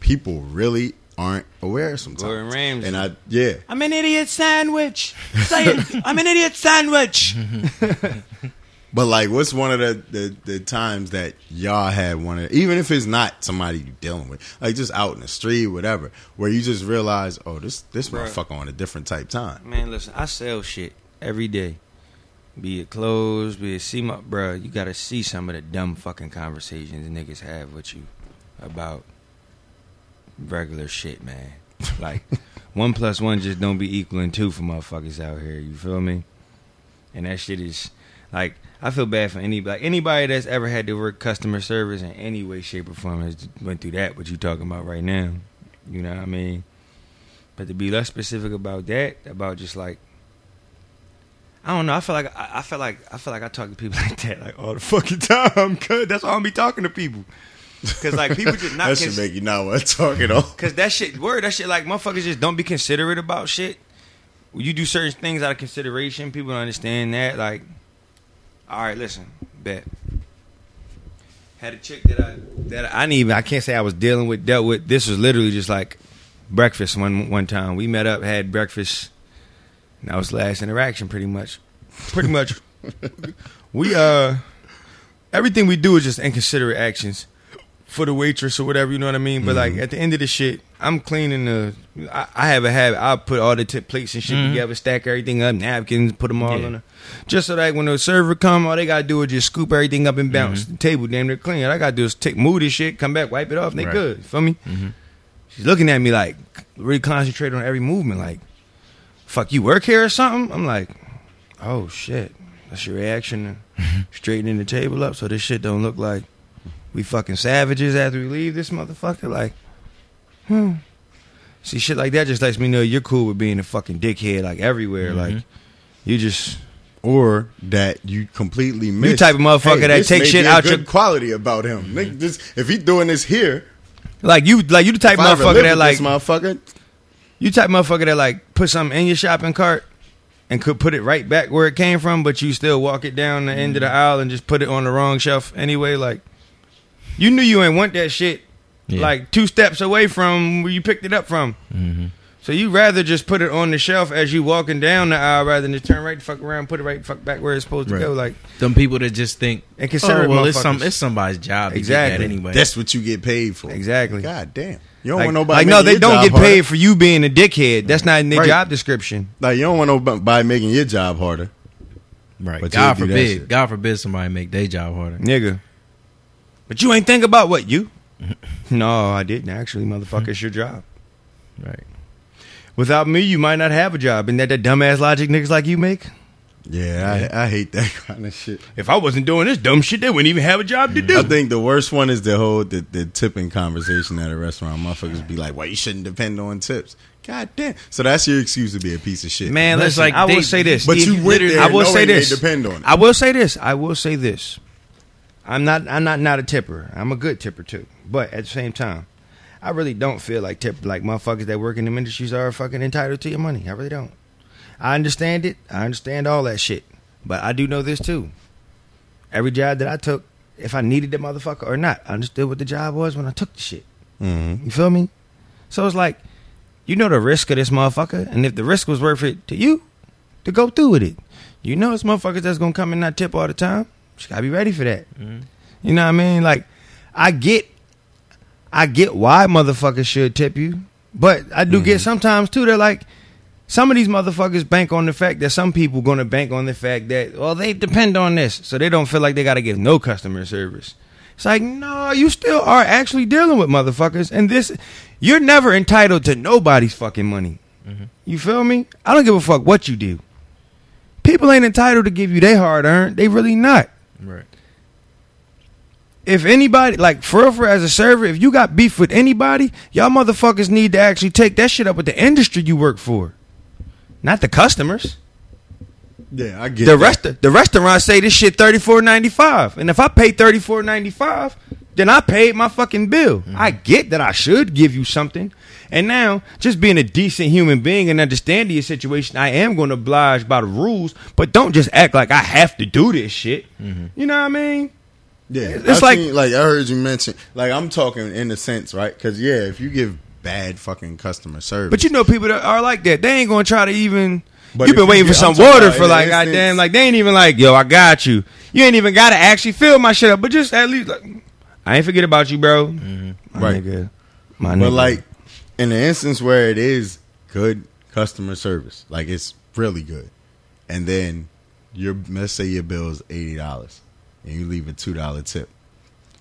people really aren't aware sometimes. Gordon Ramsay. And I, yeah, I'm an idiot sandwich. Say it. I'm an idiot sandwich. but like, what's one of the, the the times that y'all had one of, even if it's not somebody you dealing with, like just out in the street, whatever, where you just realize, oh, this this Bruh. motherfucker on a different type time. Man, listen, I sell shit every day. Be it clothes, be it see my bro. you gotta see some of the dumb fucking conversations niggas have with you about regular shit, man. Like one plus one just don't be equaling two for motherfuckers out here, you feel me? And that shit is like I feel bad for anybody anybody that's ever had to work customer service in any way, shape, or form has went through that, what you talking about right now. You know what I mean? But to be less specific about that, about just like I don't know. I feel like I, I feel like I feel like I talk to people like that like all the fucking time. Cause that's why I'm be talking to people. Cause like people just not that should cons- make you not want to talk at all. Cause that shit, word, that shit, like motherfuckers just don't be considerate about shit. When you do certain things out of consideration, people don't understand that. Like, all right, listen, bet. Had a chick that I that I didn't even I can't say I was dealing with dealt with. This was literally just like breakfast one one time. We met up, had breakfast. And that was the last interaction, pretty much. Pretty much. we uh, everything we do is just inconsiderate actions for the waitress or whatever. You know what I mean? But like at the end of the shit, I'm cleaning the. I, I have a habit. I put all the tip plates and shit mm-hmm. together, stack everything up, napkins, put them all Yeah. on. The, just so that when the server come, all they gotta do is just scoop everything up and mm-hmm. bounce. The table damn they're clean. All I gotta do is take move this shit, come back, wipe it off, and they Right. good. You feel me? Mm-hmm. She's looking at me like really concentrate on every movement. Like, fuck, you work here or something? I'm like, oh shit, that's your reaction. Straightening the table up so this shit don't look like we fucking savages after we leave this motherfucker. Like, hmm. See, shit like that just lets me know you're cool with being a fucking dickhead like everywhere. Mm-hmm. Like, you just or that you completely miss. You type of motherfucker that this take may shit be a out good your- quality about him. Nigga, mm-hmm. this, if he doing this here, like you like you the type if I ever motherfucker that like this motherfucker, You type motherfucker that like put something in your shopping cart and could put it right back where it came from, but you still walk it down the end of the mm-hmm. aisle and just put it on the wrong shelf anyway. Like you knew you ain't want that shit Yeah. like two steps away from where you picked it up from. Mm-hmm. So you rather just put it on the shelf as you walking down the aisle rather than just turn right the fuck around, put it right fuck back where it's supposed to Right. go. Like Them people that just think, And consider oh, well, it's some it's somebody's job to Exactly. get that anyway. that's what you get paid for. exactly. God damn. You don't Like, want nobody like no, they your don't job get harder. paid for you being a dickhead. That's not in their Right. job description. Like you don't want nobody making your job harder. right. But God you'll do that forbid. God forbid somebody make their job harder. nigga. But you ain't think about what you. no, I didn't actually, motherfucker. It's your job. Right. Without me, you might not have a job. Isn't that that dumbass logic niggas like you make? Yeah, I, I hate that kind of shit. If I wasn't doing this dumb shit, they wouldn't even have a job to do. I think the worst one is the whole the, the tipping conversation at a restaurant. Motherfuckers be like, "Well, you shouldn't depend on tips." God damn. So that's your excuse to be a piece of shit, Man, But it's listen, like I will say this. But you went there I will say this. depend on it. I will say this. I will say this. I'm not. I'm not not a tipper. I'm a good tipper too. But at the same time, I really don't feel like tip like motherfuckers that work in them industries are fucking entitled to your money. I really don't. I understand it. I understand all that shit. But I do know this too. Every job that I took, if I needed the motherfucker or not, I understood what the job was when I took the shit. Mhm. You feel me? So it's like, you know the risk of this motherfucker, and if the risk was worth it to you, to go through with it. You know it's motherfuckers that's gonna come and not tip all the time. You gotta be ready for that. Mm-hmm. You know what I mean? Like, I get, I get why motherfuckers should tip you, but I do get mm-hmm. sometimes too. They're like, some of these motherfuckers bank on the fact that some people gonna bank on the fact that well they depend on this, so they don't feel like they gotta give no customer service. It's like no, you still are actually dealing with motherfuckers, and this you're never entitled to nobody's fucking money. Mm-hmm. You feel me? I don't give a fuck what you do. People ain't entitled to give you their hard earned. They really not. Right. If anybody, like for real, for as a server, if you got beef with anybody, y'all motherfuckers need to actually take that shit up with the industry you work for, not the customers. Yeah, I get the that. rest the restaurant say this shit thirty four ninety five, and if I pay thirty four ninety five, then I paid my fucking bill. Mm-hmm. I get that I should give you something, and now just being a decent human being and understanding your situation, I am going to oblige by the rules, but don't just act like I have to do this shit. You know what I mean? Yeah, It's I like- seen- like I heard you mention. Like I'm talking in a sense, right? Because yeah, if you give bad fucking customer service, But you know people that are like that. They ain't gonna try to even. But You've if been you waiting for some water for like the instance- goddamn. Like they ain't even like yo, I got you. You ain't even gotta actually fill my shit up. But just at least like, I ain't forget about you, bro. Mm-hmm. Right. nigga. My But nigga. like in the instance where it is good customer service, like it's really good, and then your let's say your bill is eighty dollars, and you leave a two dollar tip,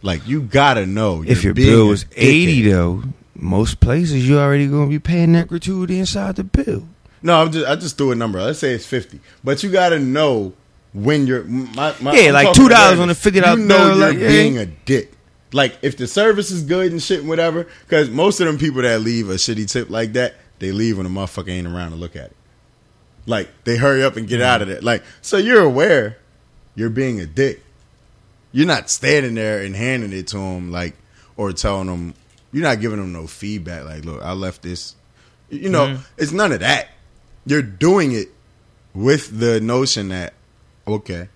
like you gotta know if your bill was eighty dickhead. though, most places you already gonna be paying that gratuity inside the bill. No, I'm just I just threw a number. Let's say it's fifty, but you gotta know when you're my, my, Yeah, I'm like $2 on a $50 You know bill, you're like, yeah. being a dick. Like if the service is good and shit and whatever, because most of them people that leave a shitty tip like that, they leave when the motherfucker ain't around to look at it. Like they hurry up and get mm-hmm. out of there. Like so you're aware you're being a dick. You're not standing there and handing it to them like or telling them you're not giving them no feedback. Like, look, I left this. You know, mm-hmm. it's none of that. You're doing it with the notion that okay,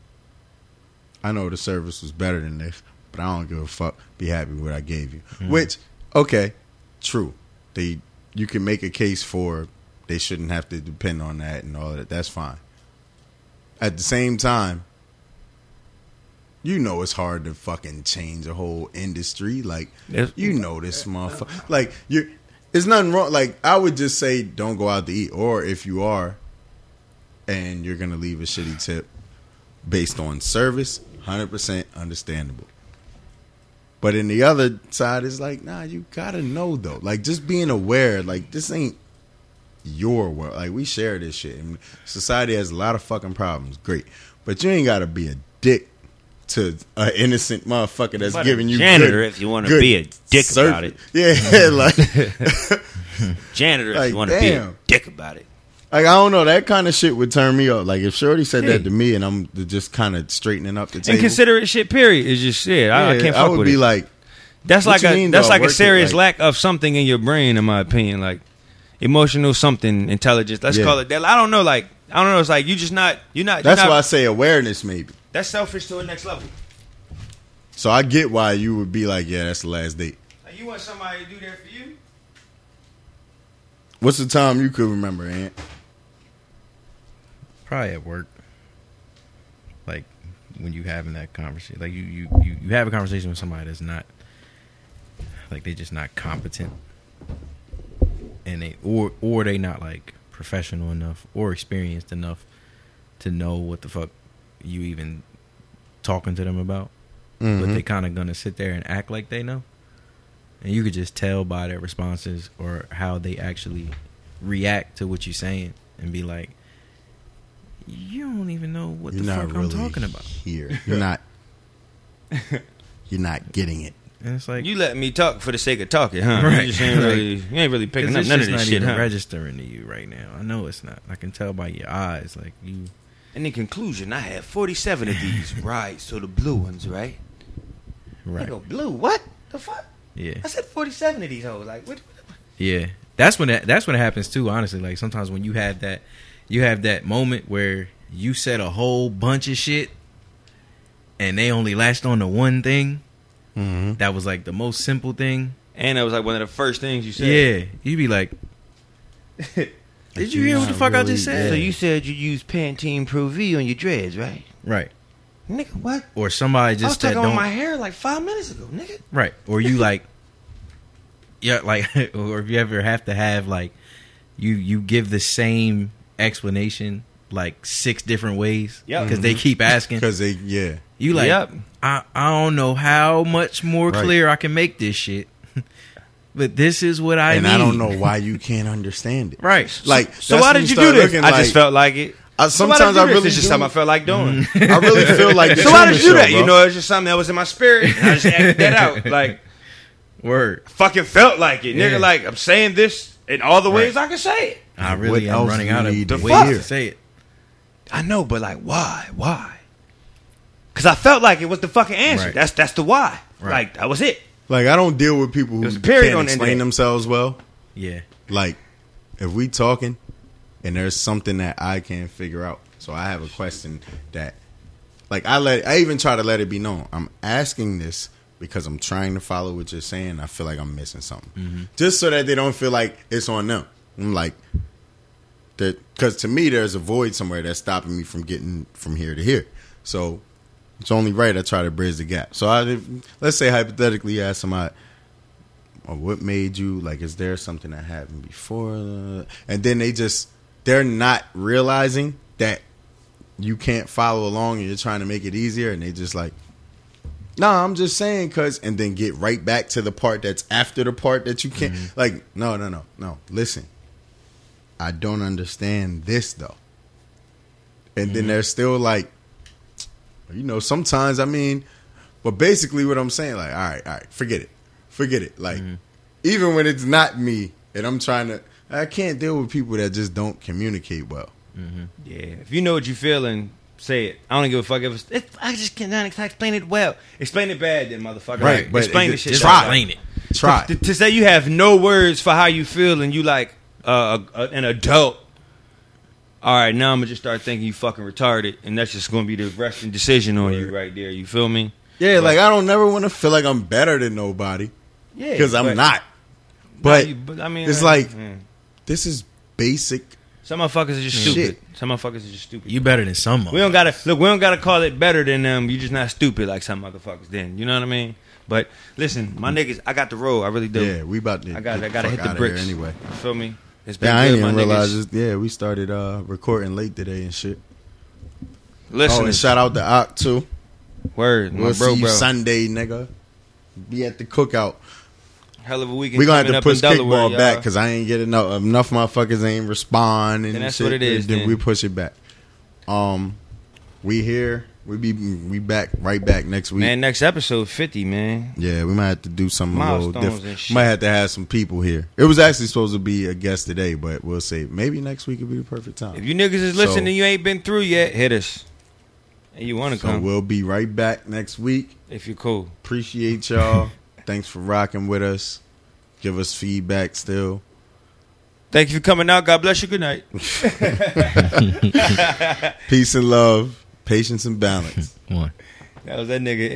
I know the service was better than this, but I don't give a fuck. Be happy with what I gave you. Mm-hmm. Which, okay, true. They you can make a case for they shouldn't have to depend on that and all that. That's fine. At the same time, you know it's hard to fucking change a whole industry. Like you know this motherfucker. Like you, there's nothing wrong. Like I would just say, don't go out to eat, or if you are, and you're gonna leave a shitty tip based on service, hundred percent understandable. But in the other side, it's like, nah, you gotta know though. Like just being aware, like this ain't your world. Like we share this shit. And society has a lot of fucking problems. Great, but you ain't gotta be a dick to an innocent motherfucker that's But a giving you janitor good- if you wanna good be a dick service. about it. Yeah, like Janitor, if you want to be a dick about it. Like I don't know, that kind of shit would turn me up. Like if Shorty said Yeah. that to me, and I'm just kind of straightening up the table. Inconsiderate shit. Period. Is just shit. I, I yeah, can't fuck I would with be it. like, That's What like you a mean, that's like a Work it, serious like- lack of something in your brain, in my opinion. Like emotional something, intelligence. Let's Yeah. call it that. I don't know. Like I don't know. It's like you just not. You're not. that's you're why I say awareness, maybe. That's selfish to a next level. So I get why you would be like, yeah, that's the last date. Like you want somebody to do that for you. What's the time you could remember, Ant? Probably at work. Like when you having that conversation, like you you you, you have a conversation with somebody that's not like they're just not competent, and they or or they not like professional enough or experienced enough to know what the fuck you even talking to them about. But mm-hmm. they kind of gonna sit there and act like they know, and you could just tell by their responses or how they actually react to what you're saying, and be like, "You don't even know what You're the fuck really I'm talking about." here. You're not. you're not getting it. And it's like You let me talk for the sake of talking, huh? Right. You ain't really, you ain't really 'cause picking up it's none of just this not shit, even huh? registering to you right now. I know it's not. I can tell by your eyes. Like you, And in conclusion, I had 47 of these. right, so the blue ones, right? right? I go, blue, what? The fuck? Yeah, I said 47 of these hoes. Like, what? yeah. That's when that, that's when it happens too. Honestly, like sometimes when you have that, you have that moment where you said a whole bunch of shit, and they only latched on to one thing. Mm-hmm. That was like the most simple thing. And that was like one of the first things you said. Yeah, you'd be like, "Did you hear what the not fuck I just said?" So you said you used Pantene Pro V on your dreads, right? right? Nigga, what? Or somebody I was just that talking on my hair like five minutes ago, nigga. Right. Or you like Yeah, like or if you ever have to have like you you give the same explanation like six different ways Yeah, because they mm-hmm. keep asking. Because they, yeah. You like Yep. I I don't know how much more Right. clear I can make this shit. but this is what I and need. I don't know why you can't understand it. Right. Like, So that's why did you do this? looking I like- just felt like it. I, sometimes did I you do this? really just do- something I felt like doing. I really feel like so why did you do that? Bro. You know, it's just something that was in my spirit. And I just acted that out. Like, Word. fucking felt like it, nigga. Like I'm saying this in all the ways I can say it. I really What am running out of need the ways to say it. I know, but like, why? Why? Because I felt like it was the fucking answer. Right. That's that's the why. Right. Like that was it. Like I don't deal with people who There's period can't on the end of explain themselves well. Yeah. Like if we talking and there's something that I can't figure out, so I have a question that, like I let I even try to let it be known. I'm asking this because I'm trying to follow what you're saying. I feel like I'm missing something, Mm-hmm. just so that they don't feel like it's on them. I'm like that because to me there's a void somewhere that's stopping me from getting from here to here. So it's only right I try to bridge the gap. So I let's say hypothetically you ask somebody, or what made you like? Is there something that happened before? And then they just they're not realizing that you can't follow along and you're trying to make it easier, and they just like. No, I'm just saying because, and then get right back to the part that's after the part that you can't. Mm-hmm. Like, no, no, no, no. Listen, I don't understand this though. And then mm-hmm. they're still like, you know, sometimes I mean, but basically what I'm saying, like, all right, all right, forget it, forget it. Like, mm-hmm. even when it's not me and I'm trying to, I can't deal with people that just don't communicate well. Mm-hmm. Yeah. If you know what you feel and say it, I don't give a fuck if it's. If I just cannot explain it well. Explain it bad, then motherfucker. Right, Like, but explain it- the shit. just bad. try. Explain it. Try. To, to say you have no words for how you feel and you like uh, a, a- an adult. All right, now I'm gonna just start thinking you fucking retarded, and that's just gonna be the resting decision on you right there. You feel me? Yeah, like I don't never want to feel like I'm better than nobody Yeah, because I'm but- not. But you- but I mean, it's like yeah. this is basic. some motherfuckers are just Shit. stupid. Some motherfuckers are just stupid. You better than some. we don't gotta look. We don't gotta call it better than them. You just not stupid like some motherfuckers. Then you know what I mean. But listen, my niggas, I got the roll. I really do. Yeah, we about to. I got. get I gotta hit the bricks anyway. You feel me? It's been Yeah, I good, didn't realize niggas. Yeah, we started uh recording late today and shit. Listen, oh, and shout out to Ock too. word, my We'll bro, see you bro. Sunday, nigga. Be at the cookout. Hell of a weekend. We're gonna have to push kickball y'all. back because I ain't getting enough. Enough motherfuckers ain't respond and Then that's shit. what it is, Then then. we push it back. Um, we here. We be we back right back next week. Man, next episode fifty, man. Yeah, we might have to do something a little different. Might have to have some people here. It was actually supposed to be a guest today, but we'll see. Maybe next week would be the perfect time. If you niggas is listening So- and you ain't been through yet, hit us. And you want to so come we'll be right back next week. if you're cool. Appreciate y'all. Thanks for rocking with us. Give us feedback still. Thank you for coming out. God bless you. Good night. Peace and love. Patience and balance. One. That was that nigga.